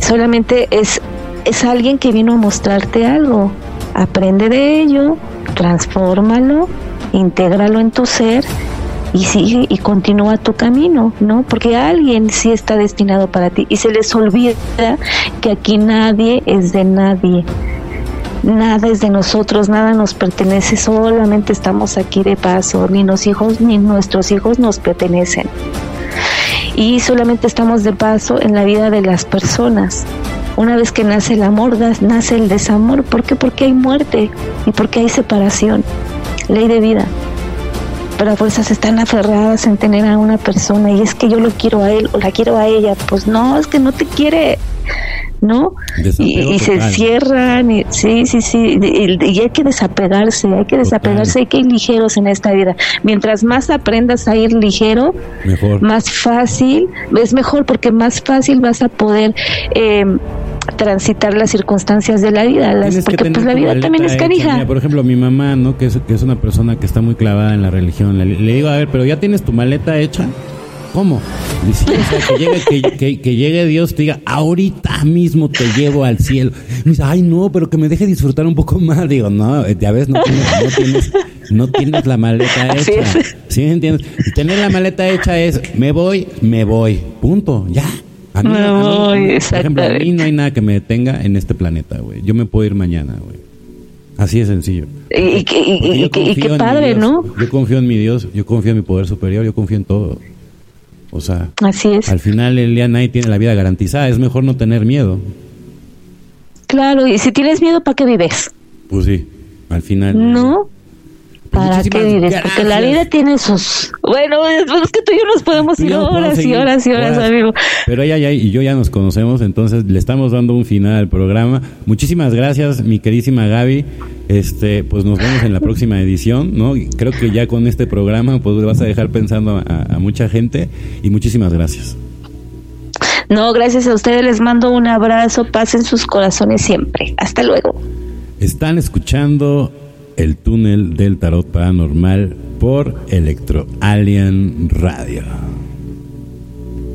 Solamente es, es alguien que vino a mostrarte algo. Aprende de ello, transfórmalo intégralo en tu ser y sigue y continúa tu camino, ¿no? Porque alguien sí está destinado para ti y se les olvida que aquí nadie es de nadie. Nada es de nosotros, nada nos pertenece, solamente estamos aquí de paso, ni los hijos ni nuestros hijos nos pertenecen. Y solamente estamos de paso en la vida de las personas. Una vez que nace el amor, nace el desamor. ¿Por qué? Porque hay muerte y porque hay separación ley de vida. Pero a fuerzas están aferradas en tener a una persona y es que yo lo quiero a él o la quiero a ella. Pues no, es que no te quiere. ¿no? Y, se cierran, y, sí, sí, sí, y, hay que desapegarse, hay que desapegarse, hay que ir ligeros en esta vida. Mientras más aprendas a ir ligero, más fácil, es mejor porque más fácil vas a poder eh, transitar las circunstancias de la vida, porque pues la vida también es canija. por ejemplo, mi mamá, ¿no? Que es, que es una persona que está muy clavada en la religión, le, digo, a ver, pero ya tienes tu maleta hecha. ¿Cómo? Dice, que, llegue, Dios te diga, ahorita mismo te llevo al cielo. Me dice, ay, no, pero que me deje disfrutar un poco más. Digo, no, ya ves, no tienes, no tienes, la maleta hecha. ¿Sí entiendes? tener la maleta hecha es, me voy, me voy. Punto, ya. A mí, no, por ejemplo, a mí no hay nada que me detenga en este planeta, güey. Yo me puedo ir mañana, güey. Así de sencillo. Y, qué padre, ¿no? Yo confío en mi Dios, yo confío en mi poder superior, yo confío en todo. O sea, Así es. al final el día nadie tiene la vida garantizada, es mejor no tener miedo. Claro, y si tienes miedo, ¿para qué vives? Pues sí, al final. No. ¿Para qué dices? Porque la vida tiene sus... Bueno, es que tú y yo nos podemos ir horas y horas y horas, amigo. Pero ella ya y yo ya nos conocemos, entonces le estamos dando un final al programa. Muchísimas gracias, mi queridísima Gaby. Este, pues nos vemos en la próxima edición, ¿no? Creo que ya con este programa pues vas a dejar pensando a, a mucha gente y muchísimas gracias. No, gracias a ustedes les mando un abrazo, pasen sus corazones siempre. Hasta luego. Están escuchando el túnel del tarot paranormal por Electro Alien Radio.